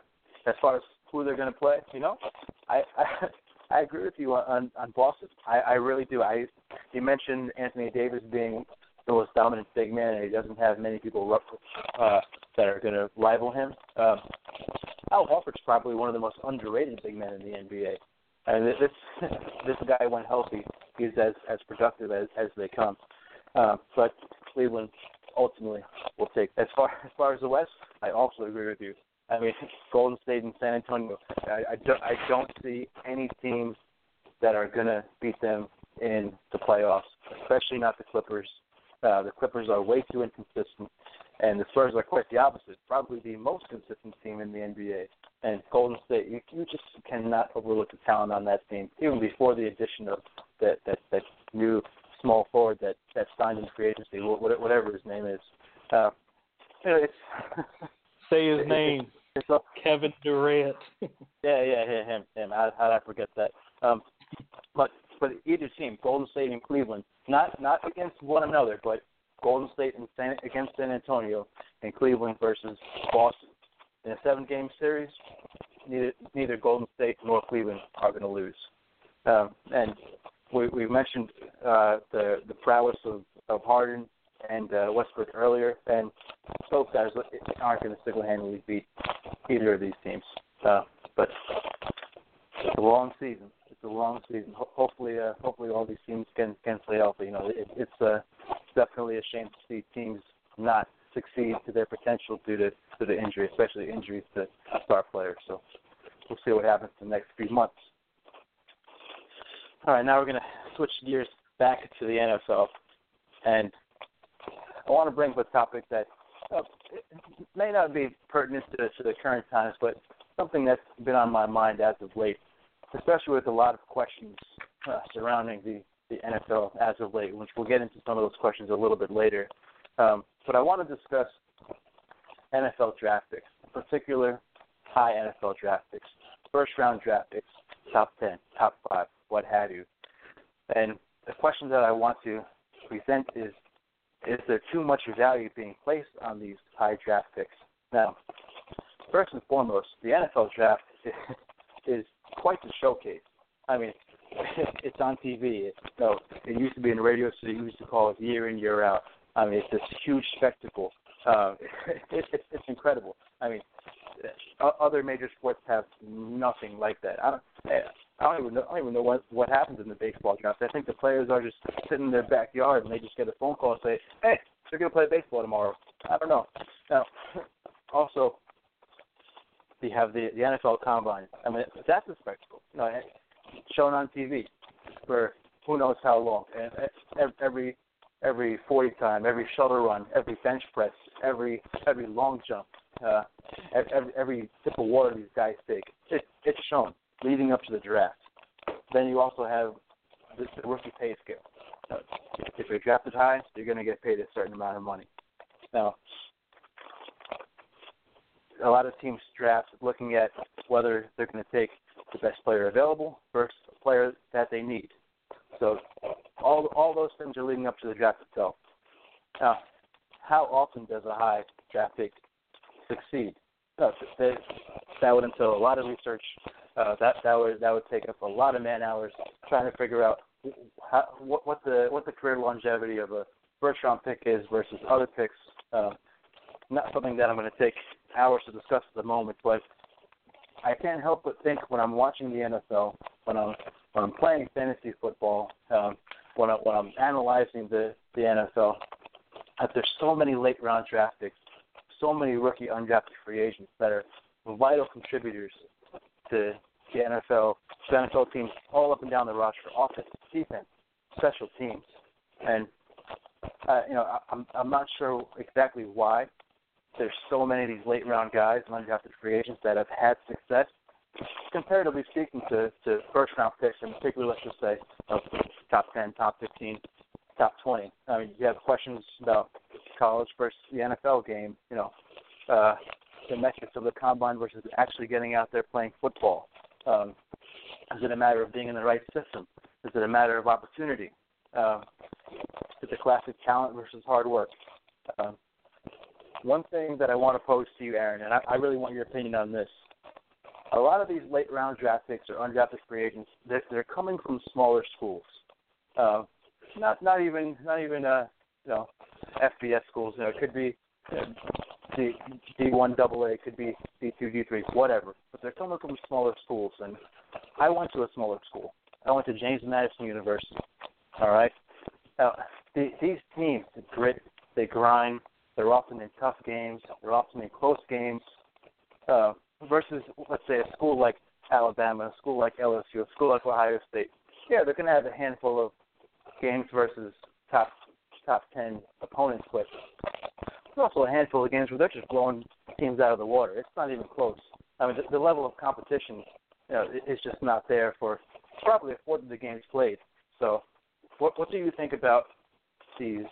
as far as who they're going to play, you know, I, I I agree with you on on Boston. I, I really do. I you mentioned Anthony Davis being the most dominant big man, and he doesn't have many people uh, that are going to rival him. Um, Al Horford's probably one of the most underrated big men in the NBA. And this this guy, when healthy, he's as as productive as as they come. Uh, but Cleveland ultimately will take as far as far as the West. I also agree with you. I mean, Golden State and San Antonio. I, I don't I don't see any teams that are gonna beat them in the playoffs, especially not the Clippers. Uh, the Clippers are way too inconsistent, and the Spurs are quite the opposite. Probably the most consistent team in the NBA. And Golden State, you, you just cannot overlook the talent on that team, even before the addition of that that that new small forward that that signed in free agency, whatever his name is. Uh, you know, it's say his name. It's a, Kevin Durant. yeah, yeah, yeah, him, him. How, how did I forget that? Um, but but either team, Golden State and Cleveland, not not against one another, but Golden State and San, against San Antonio, and Cleveland versus Boston in a seven-game series. Neither neither Golden State nor Cleveland are going to lose. Um, and we we mentioned uh, the the prowess of of Harden and uh, Westbrook earlier, and both guys aren't going to single-handedly beat either of these teams. Uh, but it's a long season. It's a long season. Ho- hopefully, uh, hopefully all these teams can can stay healthy. You know, it, it's uh, definitely a shame to see teams not succeed to their potential due to to the injury, especially injuries to star players. So we'll see what happens in the next few months. All right, now we're going to switch gears back to the NFL, and I want to bring up a topic that uh, may not be pertinent to, to the current times, but something that's been on my mind as of late, especially with a lot of questions uh, surrounding the, the NFL as of late, which we'll get into some of those questions a little bit later. Um, but I want to discuss NFL draft picks, in particular high NFL draft picks, first round draft picks, top 10, top 5, what have you. And the question that I want to present is is there too much value being placed on these high draft picks? Now, first and foremost, the NFL draft is quite the showcase. I mean, it's on TV. It, know, it used to be in the radio, so you used to call it year in, year out. I mean, it's this huge spectacle. Uh, it, it, it's incredible. I mean, uh, other major sports have nothing like that. I don't, I don't even know. I don't even know what what happens in the baseball draft. I think the players are just sitting in their backyard and they just get a phone call and say, "Hey, they're gonna play baseball tomorrow." I don't know. Now, also, you have the the NFL Combine. I mean, that's a spectacle. You know, eh, shown on TV for who knows how long, and eh, every every 40 time, every shuttle run, every bench press, every every long jump, uh, every, every sip of water these guys take. It, it's shown leading up to the draft. Then you also have the, the rookie pay scale. Now, if you're drafted high, you're going to get paid a certain amount of money. Now, a lot of teams draft looking at whether they're going to take the best player available versus a player that they need. So all all those things are leading up to the draft itself. Now, how often does a high draft pick succeed? No, they, that would entail a lot of research. Uh, that that would that would take up a lot of man hours trying to figure out how, what what the what the career longevity of a first round pick is versus other picks. Uh, not something that I'm going to take hours to discuss at the moment, but I can't help but think when I'm watching the NFL, when I'm when I'm playing fantasy football, um, when I, when I'm analyzing the the NFL, that there's so many late round draft picks so many rookie undrafted free agents that are vital contributors to the NFL, to NFL teams all up and down the roster, offense, defense, special teams, and uh, you know I'm I'm not sure exactly why there's so many of these late round guys and undrafted free agents that have had success comparatively speaking to to first round picks, in particular, let's just say uh, top ten, top fifteen, top twenty. I mean, you have questions about college versus the NFL game. You know, uh, the metrics of the combine versus actually getting out there playing football. Um, is it a matter of being in the right system? Is it a matter of opportunity? Uh, is it classic talent versus hard work? Uh, one thing that I want to pose to you, Aaron, and I, I really want your opinion on this. A lot of these late round draft picks or undrafted free agents, they're, they're coming from smaller schools. Uh, not not even not even uh, you know FBS schools. You know, it could be D one double A, could be D two D three, whatever. But they're coming from smaller schools, and I went to a smaller school. I went to James Madison University. All right. Now the, these teams, they grit, they grind. They're often in tough games. They're often in close games, uh, versus let's say a school like Alabama, a school like LSU, a school like Ohio State. Yeah, they're going to have a handful of games versus top top ten opponents, but there's also a handful of games where they're just blowing teams out of the water. It's not even close. I mean, the, the level of competition, you know, is just not there for probably a fourth of the games played. So, what what do you think about these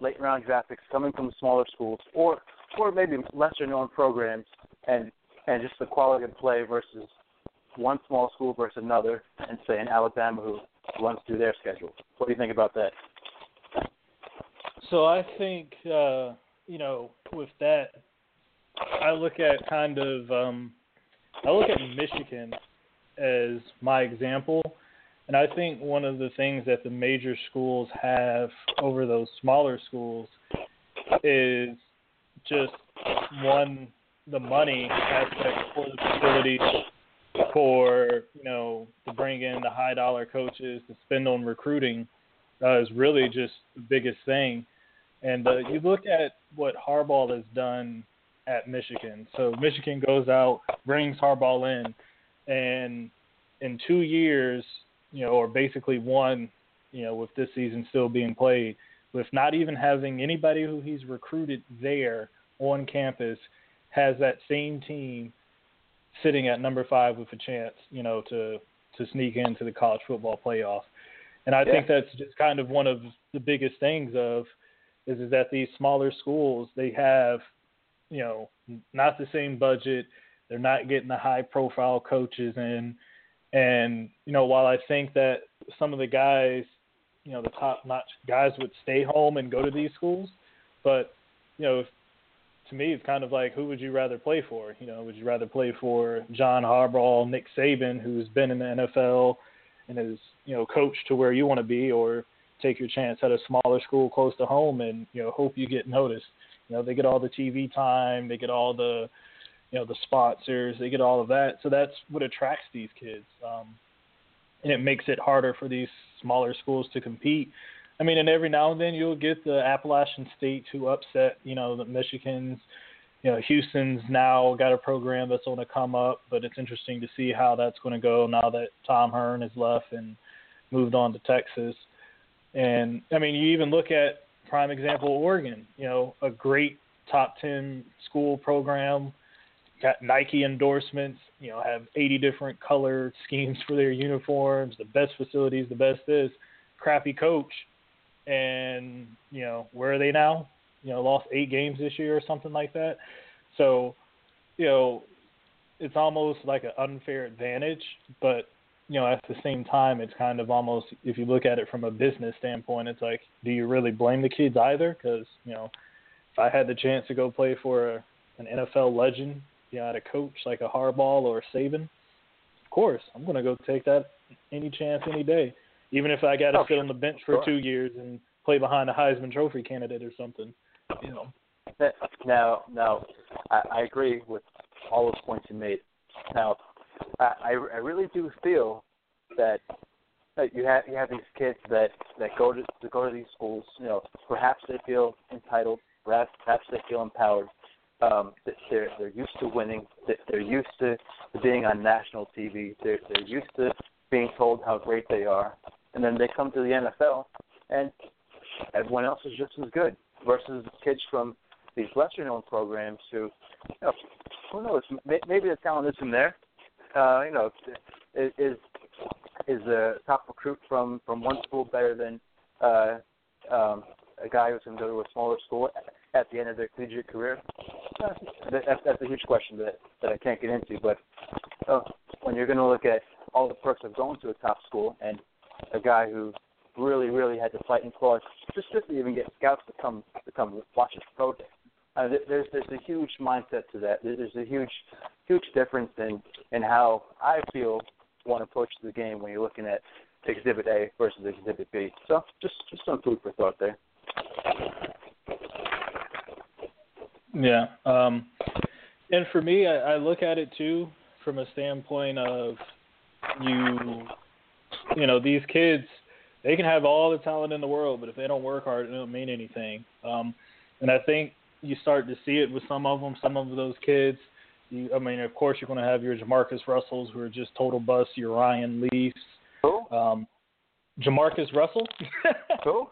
late round draft picks coming from smaller schools, or or maybe lesser known programs, and and just the quality of play versus one small school versus another, and say in Alabama who runs through their schedule. What do you think about that? So I think uh, you know with that, I look at kind of um, I look at Michigan as my example. And I think one of the things that the major schools have over those smaller schools is just one the money aspect for the facilities for you know to bring in the high dollar coaches to spend on recruiting uh, is really just the biggest thing. And uh, you look at what Harbaugh has done at Michigan. So Michigan goes out, brings Harbaugh in, and in two years, you know, or basically one, you know, with this season still being played, with not even having anybody who he's recruited there on campus, has that same team sitting at number five with a chance, you know, to to sneak into the college football playoff. And I yeah. think that's just kind of one of the biggest things of is is that these smaller schools they have, you know, not the same budget. They're not getting the high profile coaches in. And, you know, while I think that some of the guys, you know, the top notch guys would stay home and go to these schools, but, you know, to me, it's kind of like who would you rather play for? You know, would you rather play for John Harbaugh, Nick Saban, who's been in the NFL and is, you know, coached to where you want to be, or take your chance at a smaller school close to home and, you know, hope you get noticed. You know, they get all the TV time, they get all the, you know, the sponsors, they get all of that. So that's what attracts these kids. Um, and it makes it harder for these smaller schools to compete. I mean, and every now and then you'll get the Appalachian State who upset, you know, the Michigans. You know, Houston's now got a program that's going to come up, but it's interesting to see how that's going to go now that Tom Herman has left and moved on to Texas. And I mean, you even look at prime example Oregon. You know, a great top ten school program, got Nike endorsements. You know, have 80 different color schemes for their uniforms, the best facilities, the best this. Crappy coach, and you know where are they now? You know, lost eight games this year or something like that. So, you know, it's almost like an unfair advantage, but you know, at the same time, it's kind of almost if you look at it from a business standpoint, it's like, do you really blame the kids either? Because you know, if I had the chance to go play for a, an NFL legend, you know, at a coach like a Harbaugh or a Saban, of course, I'm going to go take that any chance, any day, even if I got to oh, sit on the bench for sure. two years and play behind a Heisman Trophy candidate or something. You know. Now, now, I, I agree with all those points you made. Now, I, I really do feel that that you have you have these kids that that go to, to go to these schools. You know, perhaps they feel entitled, perhaps perhaps they feel empowered. Um, they're they're used to winning. They're used to being on national TV. They're they're used to being told how great they are, and then they come to the NFL, and everyone else is just as good. Versus kids from these lesser known programs who, you know, who knows? Maybe the talent isn't there, uh, you know, is is a top recruit from from one school better than uh, um, a guy who's going to go to a smaller school at the end of their collegiate career? Uh, that's that's a huge question that that I can't get into. But uh, when you're going to look at all the perks of going to a top school and a guy who really really had to fight and claw just just to even get scouts to come to come watch his pro day. Uh, there's there's a huge mindset to that. There's a huge huge difference in in how I feel one approach to the game when you're looking at Exhibit A versus Exhibit B. So just just some food for thought there. Yeah, um, and for me, I, I look at it too from a standpoint of you, you know, these kids, they can have all the talent in the world, but if they don't work hard, it don't mean anything. Um, and I think you start to see it with some of them. Some of those kids, You, I mean, of course, you're going to have your JaMarcus Russells who are just total busts. Your Ryan Leafs. Who? Um, JaMarcus Russell. Who?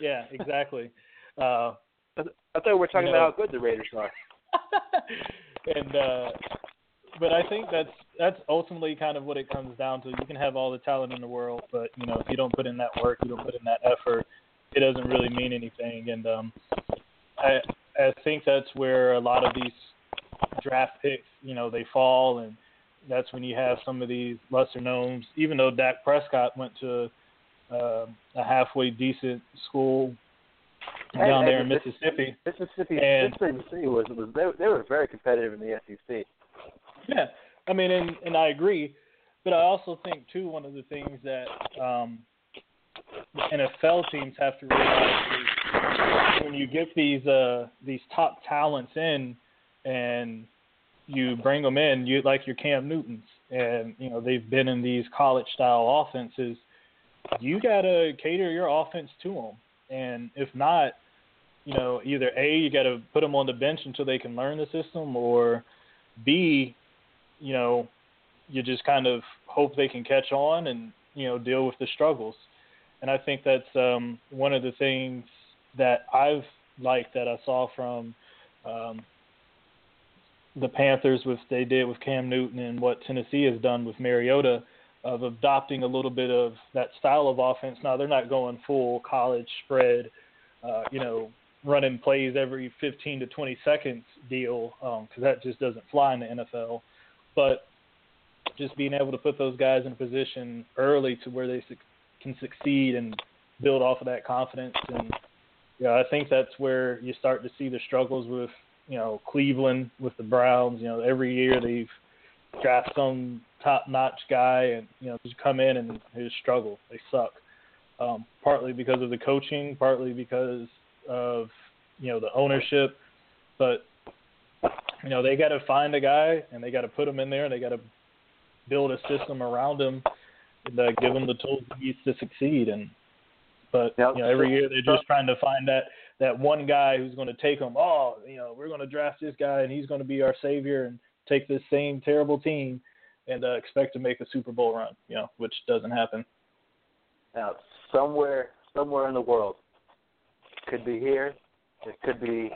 yeah, exactly. Uh, I thought we were talking you know, about how good the Raiders are. and uh, but I think that's that's ultimately kind of what it comes down to. You can have all the talent in the world, but you know if you don't put in that work, you don't put in that effort, it doesn't really mean anything. And um, I I think that's where a lot of these draft picks, you know, they fall, and that's when you have some of these lesser knowns. Even though Dak Prescott went to uh, a halfway decent school down And- there in Mississippi. Mississippi, And- Mississippi was was they, they were very competitive in the SEC. Yeah, I mean, and and I agree, but I also think too one of the things that um, NFL teams have to realize is when you get these uh these top talents in, and you bring them in, you like your Cam Newtons, and you know they've been in these college style offenses. You gotta cater your offense to them, and if not, you know either a you gotta put them on the bench until they can learn the system, or B, you know, you just kind of hope they can catch on and you know deal with the struggles. And I think that's um, one of the things that I've liked that I saw from um, the Panthers with they did with Cam Newton and what Tennessee has done with Mariota of adopting a little bit of that style of offense. Now they're not going full college spread, uh, you know, running plays every 15 to 20 seconds deal because that just doesn't fly in the NFL. But just being able to put those guys in a position early to where they su- can succeed and build off of that confidence. And yeah, I think that's where you start to see the struggles with you know Cleveland with the Browns. You know, every year they've draft some top-notch guy and you know just come in and they just struggle. They suck. Um, partly because of the coaching, partly because of you know the ownership, but you know they got to find a guy and they got to put him in there and they got to build a system around him and uh, give him the tools he needs to succeed. And but Yeah, you know every year they're just trying to find that that one guy who's going to take them. Oh, you know we're going to draft this guy and he's going to be our savior and take this same terrible team and uh, expect to make a Super Bowl run. You know which doesn't happen. Now, somewhere, somewhere in the world, could be here, it could be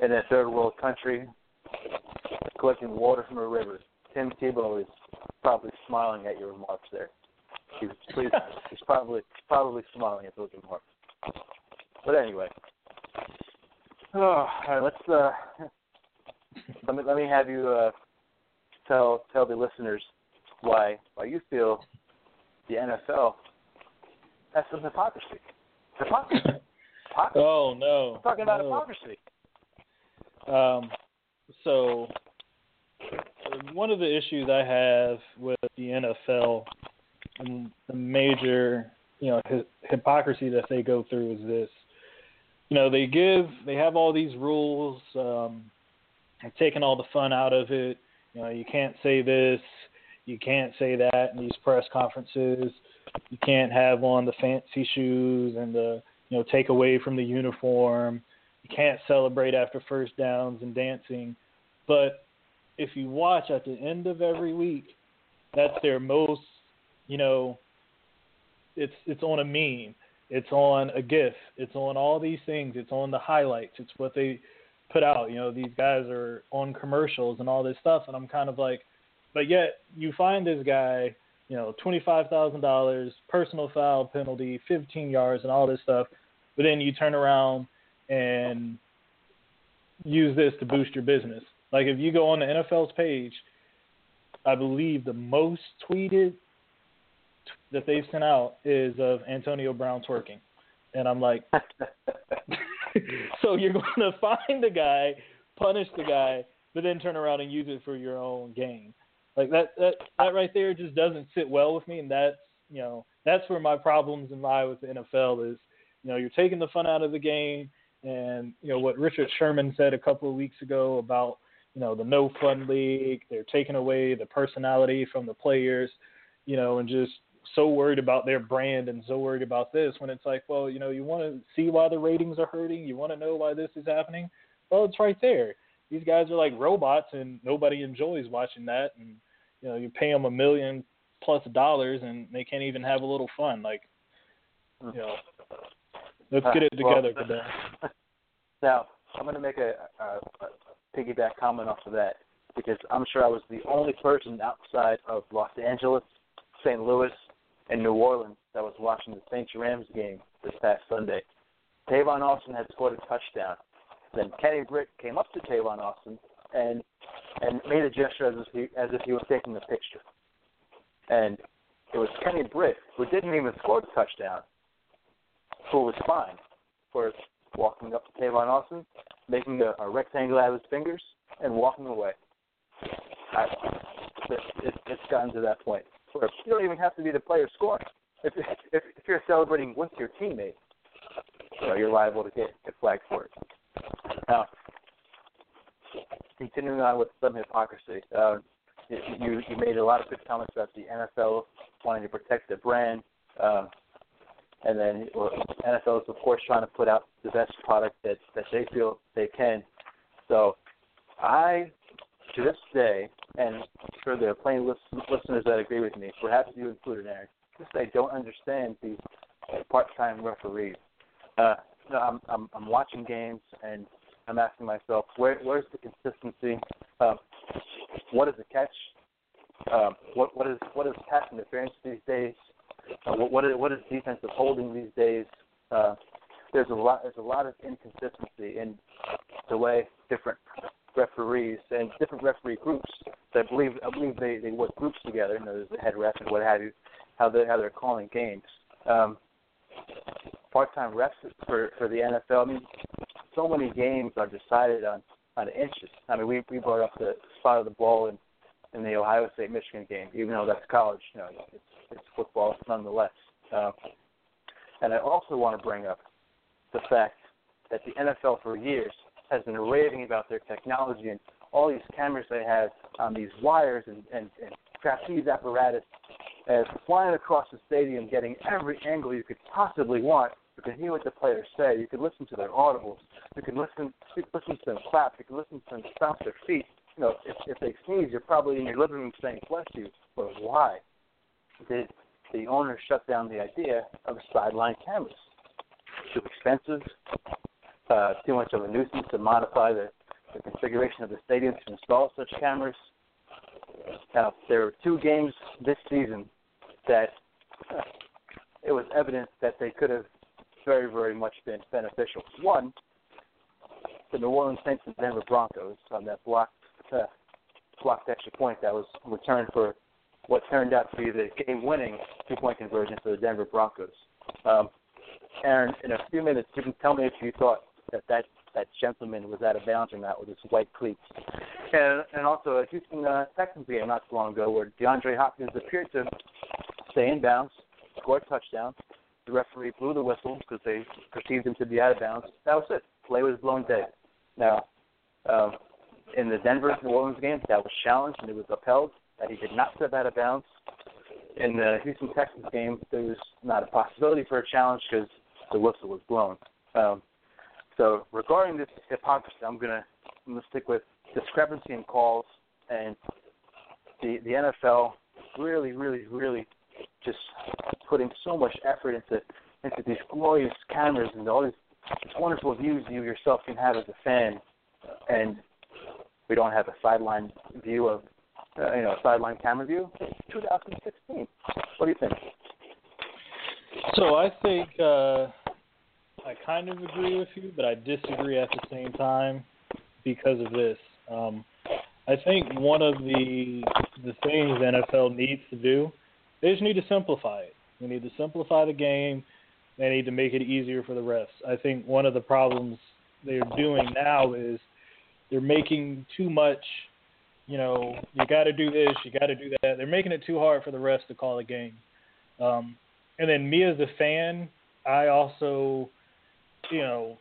in a third world country, collecting water from a river. Tim Tebow is probably smiling at your remarks there. He's, please, he's probably probably smiling at those remarks. But anyway, oh, all right, let's uh, let me let me have you uh, tell tell the listeners why why you feel the NFL has some hypocrisy. Hypocrisy. hypocrisy. Oh no! I'm talking about no. hypocrisy. Um, so one of the issues I have with the NFL and the major, you know, hypocrisy that they go through is this. You know, they give, they have all these rules, um, taking all the fun out of it. You know, you can't say this, you can't say that in these press conferences. You can't have on the fancy shoes and the, you know, take away from the uniform you can't celebrate after first downs and dancing. But if you watch at the end of every week, that's their most, you know, it's it's on a meme, it's on a GIF, it's on all these things, it's on the highlights, it's what they put out. You know, these guys are on commercials and all this stuff, and I'm kind of like, but yet you find this guy, you know, twenty five thousand dollars, personal foul penalty, fifteen yards, and all this stuff, but then you turn around and use this to boost your business. Like if you go on the NFL's page, I believe the most tweeted that they've sent out is of Antonio Brown twerking, and I'm like, so you're going to find the guy, punish the guy, but then turn around and use it for your own gain. Like that that that right there just doesn't sit well with me, and that's you know that's where my problems lie with the NFL is you know you're taking the fun out of the game, and you know what Richard Sherman said a couple of weeks ago about you know the no fun league, they're taking away the personality from the players, you know, and just so worried about their brand and so worried about this when it's like, well, you know, you want to see why the ratings are hurting, you want to know why this is happening. Well, it's right there. these guys are like robots, and nobody enjoys watching that. And you know, you pay them a million plus dollars, and they can't even have a little fun. Like, you know, let's get it together well, today. Now, I'm going to make a, a, a piggyback comment off of that because I'm sure I was the only person outside of Los Angeles, St. Louis, and New Orleans that was watching the Saints Rams game this past Sunday. Tavon Austin had scored a touchdown. Then Kenny Britt came up to Tavon Austin and and made a gesture as if he as if he was taking a picture. And it was Kenny Britt who didn't even score the touchdown, who was fined for walking up to Tavon Austin, making a, a rectangle out of his fingers, and walking away. I, it, it, it's gotten to that point where you don't even have to be the player scoring. If, if if you're celebrating with your teammate, you know, you're liable to get, get flagged for it. Now, continuing on with some hypocrisy, uh, you you made a lot of good comments about the NFL wanting to protect their brand, um, and then NFL is of course trying to put out the best product that that they feel they can. So, I to this day, and for the plain listeners that agree with me, perhaps you included, Aaron, just I don't understand these part-time referees. Uh, no, I'm, I'm I'm watching games and I'm asking myself, where where's the consistency? Um, what is the catch? Um, what what is what is pass interference these days? Uh, what is, what is defensive holding these days? Uh, there's a lot there's a lot of inconsistency in the way different referees and different referee groups. I believe I believe they they work groups together. You know, there's the head ref and what have you, how they how they're calling games. Um, part-time refs for for the NFL. I mean, so many games are decided on on inches. I mean, we we brought up the spot of the ball in in the Ohio State Michigan game, even though that's college. You know, it's it's football nonetheless. Uh, and I also want to bring up the fact that the NFL for years has been raving about their technology and all these cameras they have on these wires and, and, and trapeze apparatus as flying across the stadium, getting every angle you could possibly want. You can hear what the players say. You can listen to their audibles. You can listen. You can listen to them clap. You can listen to them stomp their feet. You know, if, if they sneeze, you're probably in your living room saying "bless you." But why did the owner shut down the idea of sideline cameras? Too expensive. Uh, too much of a nuisance to modify the, the configuration of the stadium to install such cameras. Now, there were two games this season that it was evident that they could have very, very much been beneficial. One, the New Orleans Saints and Denver Broncos on that blocked uh, blocked extra point that was returned for what turned out to be the game-winning two-point conversion for the Denver Broncos. Um, Aaron, in a few minutes, you can tell me if you thought that that, that gentleman was out of bounds or not with his white cleats. And, and also a Houston uh, Texans game not too long ago where DeAndre Hopkins appeared to stay in bounds, score a touchdown. The referee blew the whistle because they perceived him to be out of bounds. That was it. Play was blown dead. Now, um, in the Denver New Orleans game, that was challenged and it was upheld that he did not step out of bounds. In the Houston Texans game, there was not a possibility for a challenge because the whistle was blown. Um, so regarding this hypocrisy, I'm gonna I'm gonna stick with discrepancy in calls and the the NFL really, really, really just putting so much effort into into these glorious cameras and all these, these wonderful views you yourself can have as a fan, and we don't have a sideline view of uh, you know sideline camera view. 2016. What do you think? So I think uh, I kind of agree with you, but I disagree at the same time because of this. Um, I think one of the the things the NFL needs to do they just need to simplify it. They need to simplify the game. They need to make it easier for the refs. I think one of the problems they're doing now is they're making too much. You know, you got to do this, you got to do that. They're making it too hard for the refs to call a game. Um, and then me as a fan, I also, you know,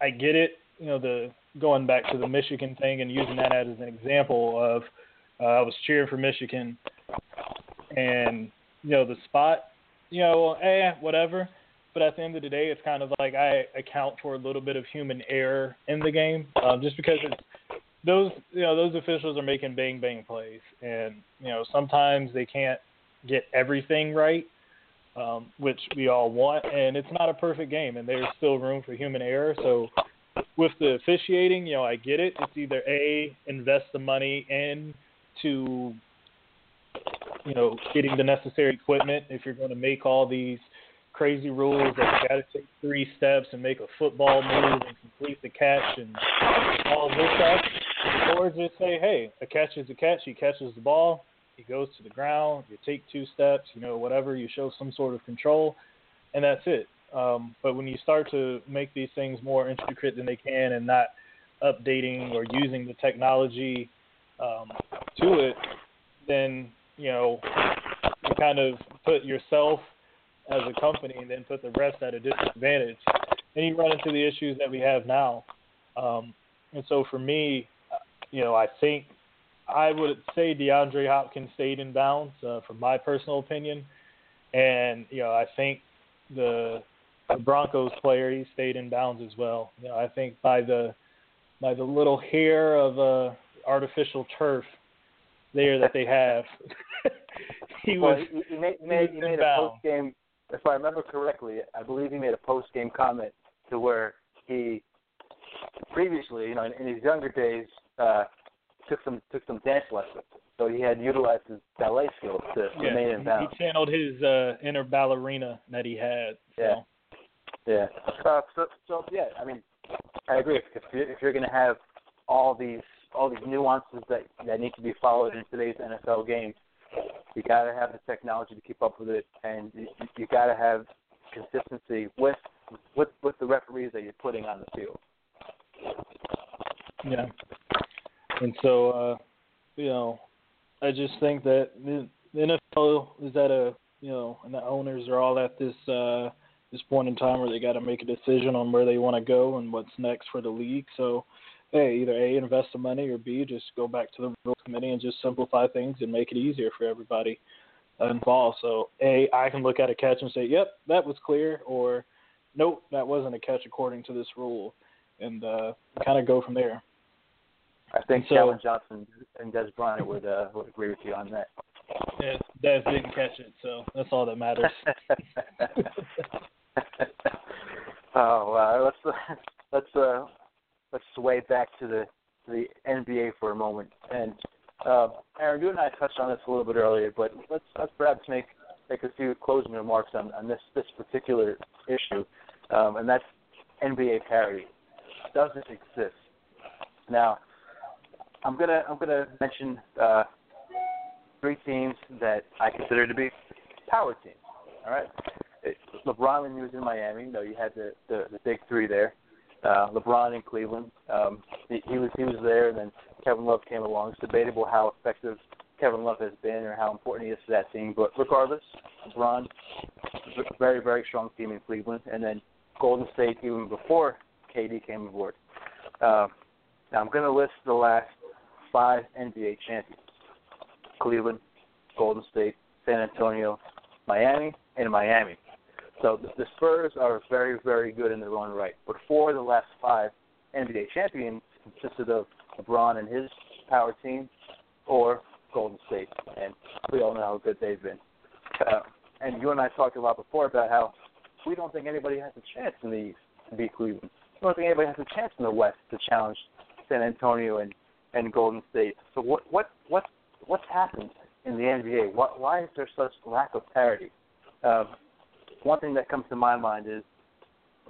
I get it. You know, the going back to the Michigan thing and using that as an example of uh, I was cheering for Michigan and you know the spot, you know, eh, whatever. But at the end of the day, it's kind of like I account for a little bit of human error in the game, um, just because it's those you know those officials are making bang bang plays, and you know sometimes they can't get everything right, um, which we all want, and it's not a perfect game, and there's still room for human error. So with the officiating, you know, I get it. It's either a invest the money in to you know getting the necessary equipment if you're going to make all these crazy rules that you got to take three steps and make a football move and complete the catch and all this stuff, or just say, hey, a catch is a catch. He catches the ball, he goes to the ground. You take two steps, you know, whatever. You show some sort of control, and that's it. Um, but when you start to make these things more intricate than they can and not updating or using the technology um, to it, then you know you kind of put yourself as a company and then put the rest at a disadvantage. And you run into the issues that we have now. Um, and so for me, you know, I think I would say DeAndre Hopkins stayed in bounds, uh, from my personal opinion. And you know, I think the, the Broncos player he stayed in bounds as well. You know, I think by the by the little hair of uh, artificial turf there that they have, he well, was. He, he made, he made, he made a post game. If I remember correctly, I believe he made a post game comment to where he previously, you know, in, in his younger days, uh, took some took some dance lessons. So he had utilized his ballet skills to yeah, remain in balance. He channeled his uh, inner ballerina that he had. So. Yeah. Yeah. Uh, so, so yeah, I mean, I agree. If you're, if you're going to have all these all these nuances that that need to be followed in today's NFL game, you got to have the technology to keep up with it, and you, you got to have consistency with with with the referees that you're putting on the field. Yeah. And so, uh, you know, I just think that the NFL is at a, you know, and the owners are all at this uh, this point in time where they got to make a decision on where they want to go and what's next for the league. So, hey, either a invest the money or b just go back to the rules committee and just simplify things and make it easier for everybody involved. So, a I can look at a catch and say, yep, that was clear, or nope, that wasn't a catch according to this rule, and uh, kind of go from there. I think so, Calvin Johnson and Dez Bryant would uh, would agree with you on that. Yeah, Dez didn't catch it, so that's all that matters. oh, uh, let's let's uh, let's sway back to the to the NBA for a moment. And uh, Aaron, you and I touched on this a little bit earlier, but let's let's perhaps make make a few closing remarks on, on this this particular issue, um, and that's NBA parity. Does it exist? Now, I'm gonna I'm gonna mention uh, three teams that I consider to be power teams. All right, it, LeBron when he was in Miami, you know, you had the the, the big three there. Uh, LeBron in Cleveland, um, he, he was he was there, and then Kevin Love came along. It's debatable how effective Kevin Love has been or how important he is to that team, but regardless, LeBron, very very strong team in Cleveland, and then Golden State even before KD came aboard. Uh, now I'm going to list the last five NBA champions Cleveland, Golden State, San Antonio, Miami, and Miami. So the Spurs are very, very good in their own right. But four of the last five NBA champions consisted of LeBron and his power team or Golden State. And we all know how good they've been. Uh, and you and I talked a lot before about how we don't think anybody has a chance in the East to beat Cleveland. We don't think anybody has a chance in the West to challenge San Antonio and and Golden State. So what what what what's happened in the NBA? What, why is there such lack of parity? Uh, one thing that comes to my mind is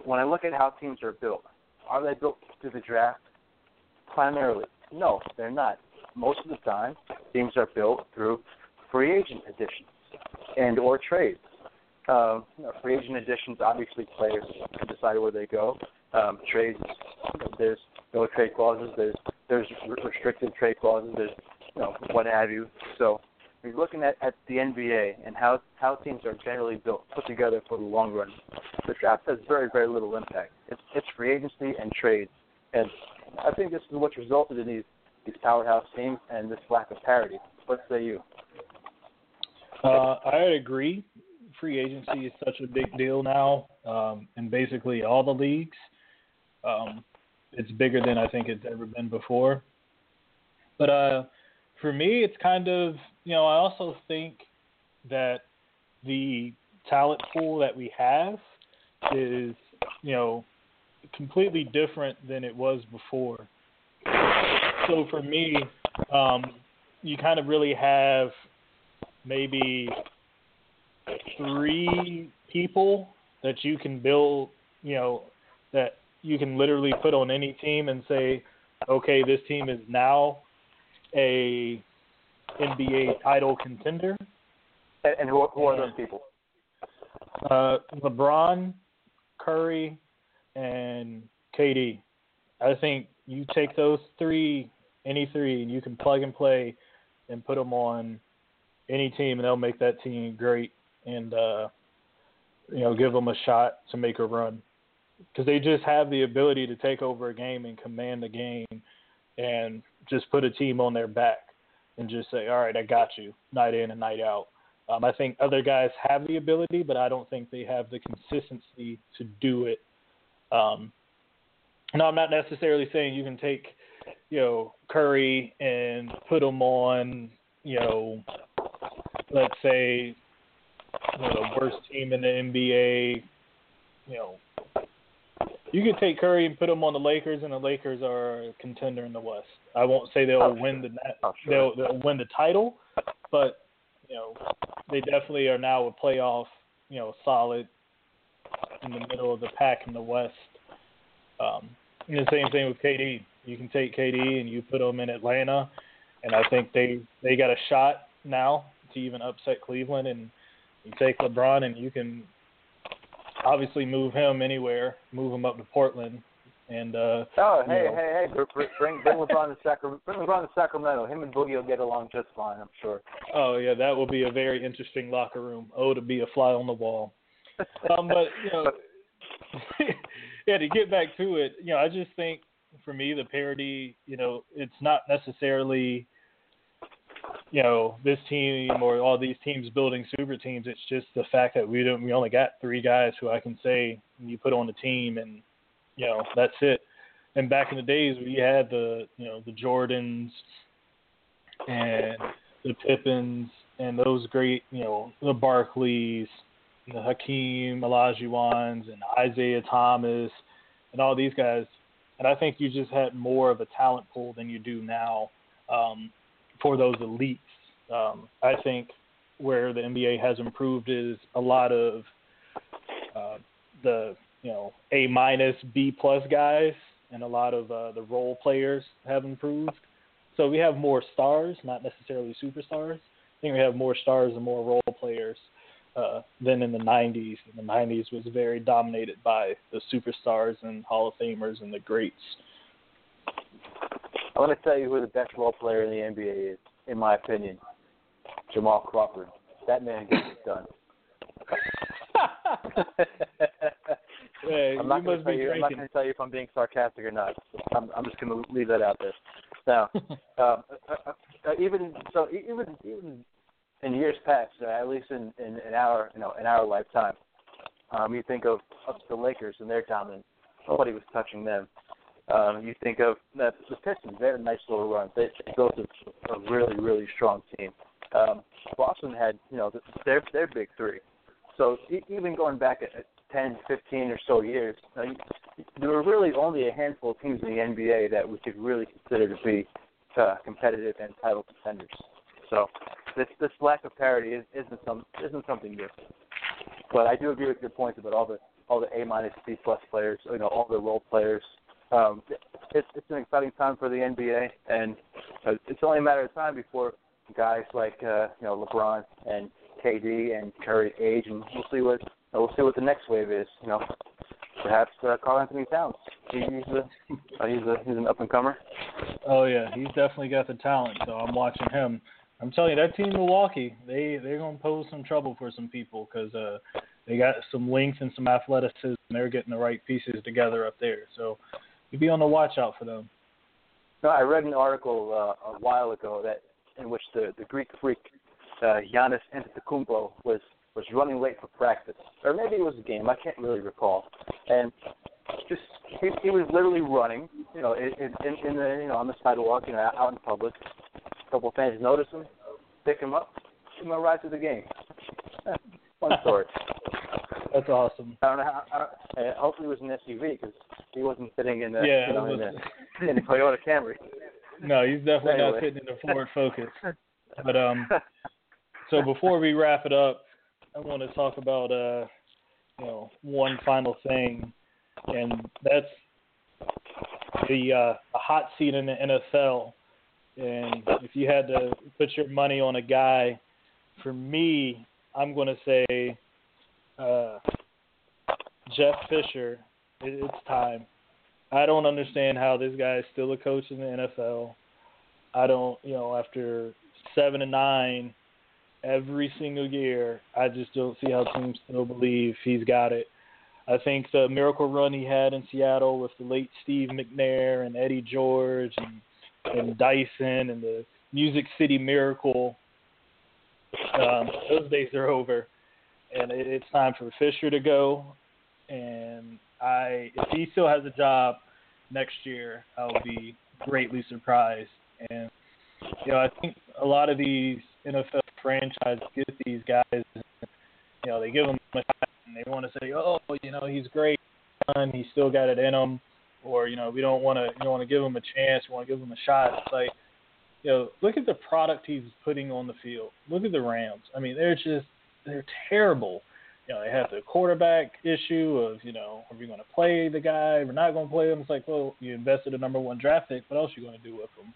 when I look at how teams are built. Are they built through the draft? Primarily, no, they're not. Most of the time, teams are built through free agent additions and or trades. Uh, you know, free agent additions, obviously, players can decide where they go. Um, trades, there's no trade clauses. There's there's restricted trade clauses. There's you know what have you. So you're looking at, at the NBA and how how teams are generally built, put together for the long run. The draft has very very little impact. It's it's free agency and trades, and I think this is what's resulted in these these powerhouse teams and this lack of parity. What say you? Uh, I agree. Free agency is such a big deal now um, in basically all the leagues. Um, it's bigger than I think it's ever been before. But uh, for me, it's kind of you know I also think that the talent pool that we have is you know completely different than it was before. So for me, um, you kind of really have maybe three people that you can build, you know, that you can literally put on any team and say, okay, this team is now a NBA title contender. And, and who, who are those people? Uh, LeBron, Curry, and KD. I think you take those three, any three, and you can plug and play and put them on any team, and they'll make that team great and uh, you know give them a shot to make a run because they just have the ability to take over a game and command the game and just put a team on their back and just say, all right, I got you, night in and night out. Um, I think other guys have the ability, but I don't think they have the consistency to do it. Um, no, I'm not necessarily saying you can take, you know, Curry and put him on, you know, let's say, you know, the worst team in the NBA. You know, you could take Curry and put him on the Lakers, and the Lakers are a contender in the West. I won't say they'll oh, win sure. the oh, sure. they'll, they'll win the title, but you know, they definitely are now a playoff, you know, solid in the middle of the pack in the West. Um, and the same thing with KD. You can take KD and you put him in Atlanta, and I think they they got a shot now to even upset Cleveland. And you take LeBron and you can obviously move him anywhere, move him up to Portland, and uh, oh hey know. hey hey bring bring LeBron to Sacramento bring LeBron to Sacramento. Him and Boogie will get along just fine, I'm sure. Oh yeah, that will be a very interesting locker room. Oh, to be a fly on the wall. Um, but you know, yeah, to get back to it, you know, I just think for me the parity, you know, it's not necessarily you know this team or all these teams building super teams. It's just the fact that we don't we only got three guys who I can say you put on the team and you know that's it. And back in the days we had the you know the Jordans and the Pippins and those great you know the Barkleys, the Hakeem Olajuwons and Isiah Thomas and all these guys. And I think you just had more of a talent pool than you do now. Um, for those elites. Um, I think where the NBA has improved is a lot of uh, the you know A minus B plus guys, and a lot of uh, the role players have improved. So we have more stars, not necessarily superstars. I think we have more stars and more role players uh, than in the 90s. In the 90s was very dominated by the superstars and Hall of Famers and the greats. I want to tell you who the best role player in the NBA is, in my opinion. Jamal Crawford. That man gets it done. hey, I'm not going to tell you. I'm not going to tell you if I'm being sarcastic or not. I'm, I'm just going to leave that out there. Now, uh, uh, uh, uh, even so, even even in years past, uh, at least in, in in our you know in our lifetime, um, you think of, of the Lakers and their dominance. Nobody was touching them. Um, you think of uh, the Pistons; they had a nice little run. They, built a, a really, really strong team. Um, Boston had, you know, their their big three. So even going back at 10, 15 or so years, uh, there were really only a handful of teams in the NBA that we could really consider to be uh, competitive and title contenders. So this this lack of parity is, isn't some isn't something new. But I do agree with your points about all the all the A minus B plus players, you know, all the role players, um, it's it's an exciting time for the NBA, and uh, it's only a matter of time before guys like uh, you know LeBron and KD and Curry age, and we'll see what we'll see what the next wave is. You know, perhaps uh, Karl-Anthony Towns. He, he's a uh, he's a he's an up and comer. Oh yeah, he's definitely got the talent. So I'm watching him. I'm telling you, that team Milwaukee, they they're gonna pose some trouble for some people because uh, they got some length and some athleticism. They're getting the right pieces together up there. So you be on the watch out for them. No, I read an article uh, a while ago that in which the the Greek freak uh, Giannis Antetokounmpo was was running late for practice, or maybe it was a game. I can't really recall. And just he, he was literally running you know, in, in, in the, you know, on the sidewalk, you know, out in public, a couple of fans notice him, pick him up, give him a ride to the game. One story. That's awesome. I don't know how. I don't, uh, hopefully, it was an SUV because he wasn't sitting in the, yeah, you know, was, in, the, in the Toyota Camry. No, he's definitely anyway. not sitting in the Ford Focus. But um, so before we wrap it up, I want to talk about uh, you know, one final thing, and that's the uh, a hot seat in the NFL. And if you had to put your money on a guy, for me, I'm going to say uh, Jeff Fisher. It, it's time. I don't understand how this guy is still a coach in the NFL. I don't, you know, after seven and nine, every single year, I just don't see how teams still believe he's got it. I think the miracle run he had in Seattle with the late Steve McNair and Eddie George and and Dyson and the Music City Miracle, um, those days are over, and it, it's time for Fisher to go. And I, if he still has a job next year, I'll be greatly surprised. And you know, I think a lot of these NFL franchises get these guys, you know, they give them a shot and they want to say, oh, you know, he's great, he's still got it in him, or you know, we don't want to, you don't want to give him a chance, we want to give him a shot. It's like, you know, look at the product he's putting on the field. Look at the Rams. I mean, they're just they're terrible. You know, they have the quarterback issue of, you know, are we going to play the guy? We're not going to play him. It's like, well, you invested a number one draft pick. What else are you going to do with him?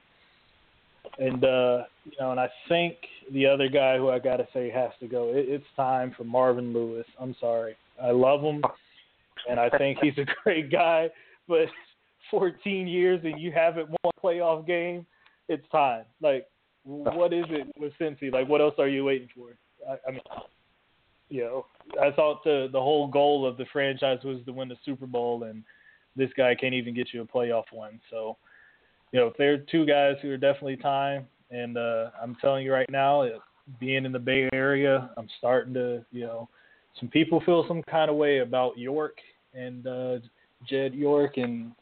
And uh, you know, and I think the other guy who I got to say has to go. It, it's time for Marvin Lewis. I'm sorry, I love him, and I think he's a great guy. But 14 years and you haven't won a playoff game, it's time. Like, what is it with Cincy? Like, what else are you waiting for? I, I mean, you know, I thought the the whole goal of the franchise was to win the Super Bowl, and this guy can't even get you a playoff one. So you know, if there are two guys who are definitely time, and uh, I'm telling you right now, it, being in the Bay Area, I'm starting to, you know, some people feel some kind of way about York and uh, Jed York and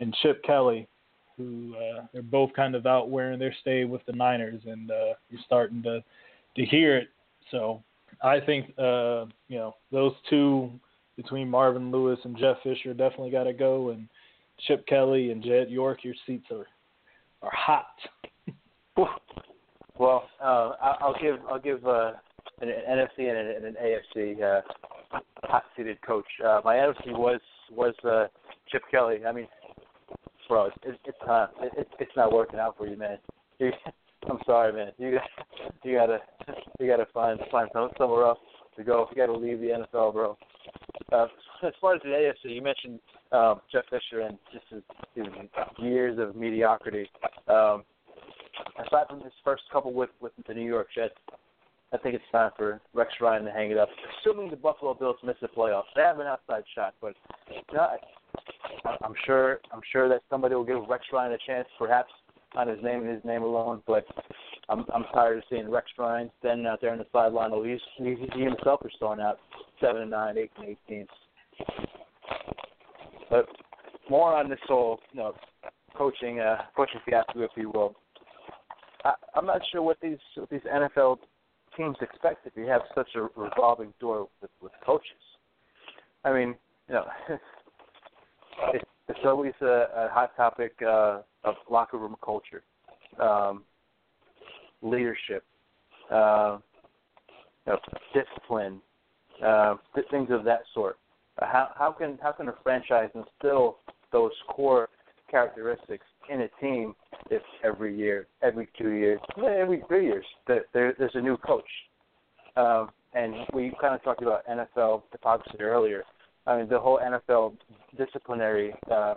and Chip Kelly, who uh, they're both kind of out wearing their stay with the Niners, and uh, you're starting to to hear it. So I think uh, you know those two between Marvin Lewis and Jeff Fisher definitely got to go, and Chip Kelly and Jed York, your seats are are hot. well, uh, I'll give I'll give uh, an, an NFC and an, an AFC uh, hot seated coach. Uh, my NFC was was uh, Chip Kelly. I mean, bro, it's it's time. It, it, it's not working out for you, man. I'm sorry, man. You got you gotta you gotta find find somewhere else to go. You gotta leave the NFL, bro. Uh, as far as the AFC, you mentioned um, Jeff Fisher and just his, his years of mediocrity. Um, aside from his first couple with with the New York Jets, I think it's time for Rex Ryan to hang it up. Assuming the Buffalo Bills miss the playoffs, they have an outside shot, but you I'm sure I'm sure that somebody will give Rex Ryan a chance, perhaps on his name and his name alone. But I'm I'm tired of seeing Rex Ryan standing out there on the sideline. Well, he's, he, he himself is throwing out seven and nine, eight and eighteen. But more on this whole, you know, coaching, uh, coaching fiasco, if you will. I, I'm not sure what these what these NFL teams expect if you have such a revolving door with, with coaches. I mean, you know, it's, it's always a, a hot topic uh, of locker room culture, um, leadership, uh, you know, discipline, uh, things of that sort. How how can how can a franchise instill those core characteristics in a team if every year, every two years, every three years, that there, there's a new coach? Um, and we kind of talked about NFL hypocrisy earlier. I mean, the whole NFL disciplinary uh,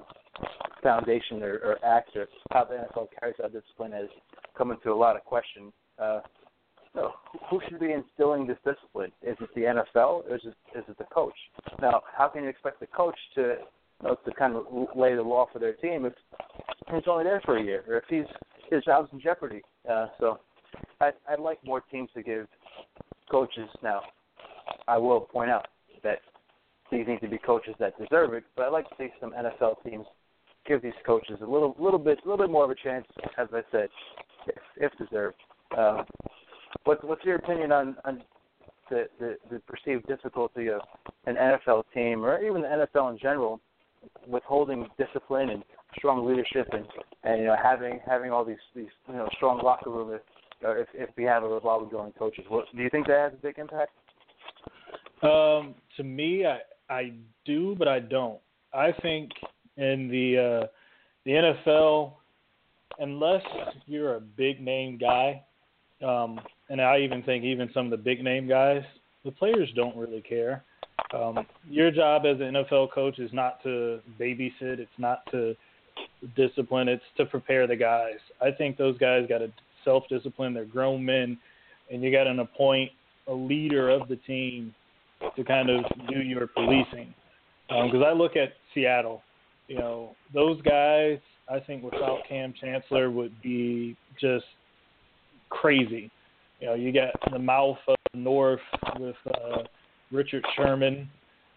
foundation or, or act, or how the NFL carries out discipline, has come into a lot of question. Uh, so who should be instilling this discipline? Is it the NFL or is it, is it the coach? Now, how can you expect the coach to you know, to kind of lay the law for their team if he's only there for a year or if he's his job's in jeopardy? Uh, so I'd, I'd like more teams to give coaches now. I will point out that these need to be coaches that deserve it, but I'd like to see some NFL teams give these coaches a little little bit a little bit more of a chance, as I said, if, if deserved. Uh, what's what's your opinion on on the, the the perceived difficulty of an NFL team or even the NFL in general withholding discipline and strong leadership and and you know having having all these these you know strong locker room if if, if we have a revolving going coaches. What, do you think that has a big impact? Um, to me, I I do, but I don't. I think in the uh, the NFL, unless you're a big name guy, um, and I even think even some of the big name guys, the players don't really care. Um, your job as an NFL coach is not to babysit. It's not to discipline. It's to prepare the guys. I think those guys got to self discipline. They're grown men, and you got to appoint a leader of the team to kind of do your policing. Because um, I look at Seattle, you know, those guys. I think without Kam Chancellor would be just crazy. You know, you got the mouth of the north with uh, Richard Sherman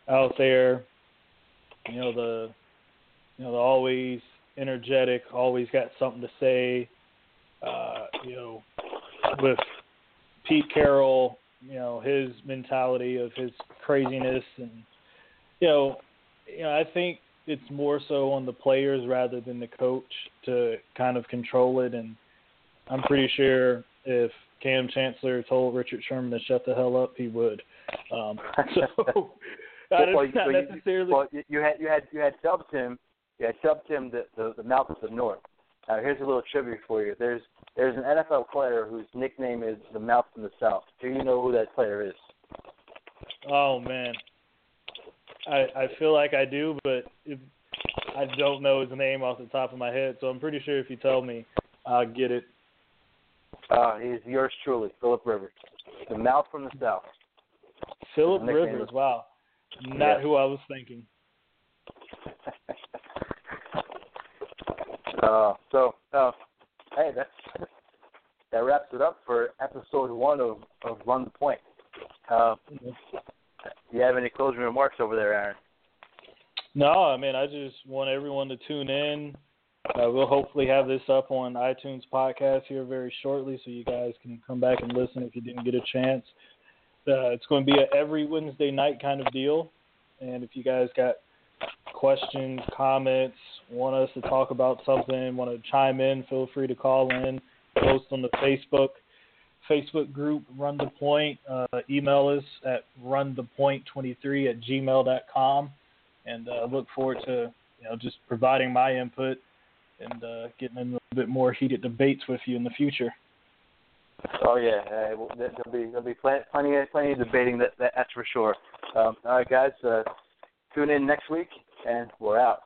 out there. You know the, you know the always energetic, always got something to say. Uh, you know, with Pete Carroll, you know his mentality of his craziness, and you know, you know I think it's more so on the players rather than the coach to kind of control it. And I'm pretty sure if Kam Chancellor told Richard Sherman to shut the hell up, he would. Um, so well, well, not necessarily. Well, you had you had you had dubbed him, you had dubbed him the the, the mouth of the north. Now here's a little trivia for you. There's there's an NFL player whose nickname is the mouth from the south. Do you know who that player is? Oh man, I I feel like I do, but if, I don't know his name off the top of my head. So I'm pretty sure if you tell me, I'll get it. Uh, he's yours truly, Philip Rivers, the mouth from the south. Philip Rivers, wow, not yeah. who I was thinking. Uh, so, uh, hey, that's that wraps it up for episode one of of Run the Point. Uh, do you have any closing remarks over there, Aaron? No, I mean I just want everyone to tune in. Uh, we'll hopefully have this up on iTunes podcast here very shortly, so you guys can come back and listen if you didn't get a chance. Uh, it's going to be a every Wednesday night kind of deal, and if you guys got questions, comments, want us to talk about something, want to chime in, feel free to call in, post on the Facebook Facebook group Run the Point. Uh, email us at runthepoint23 at gmail.com and uh, look forward to you know just providing my input and uh, getting in a little bit more heated debates with you in the future. Oh yeah, uh, there'll be there'll be plenty plenty of debating that, that that's for sure. Um, all right, guys, uh, tune in next week, and we're out.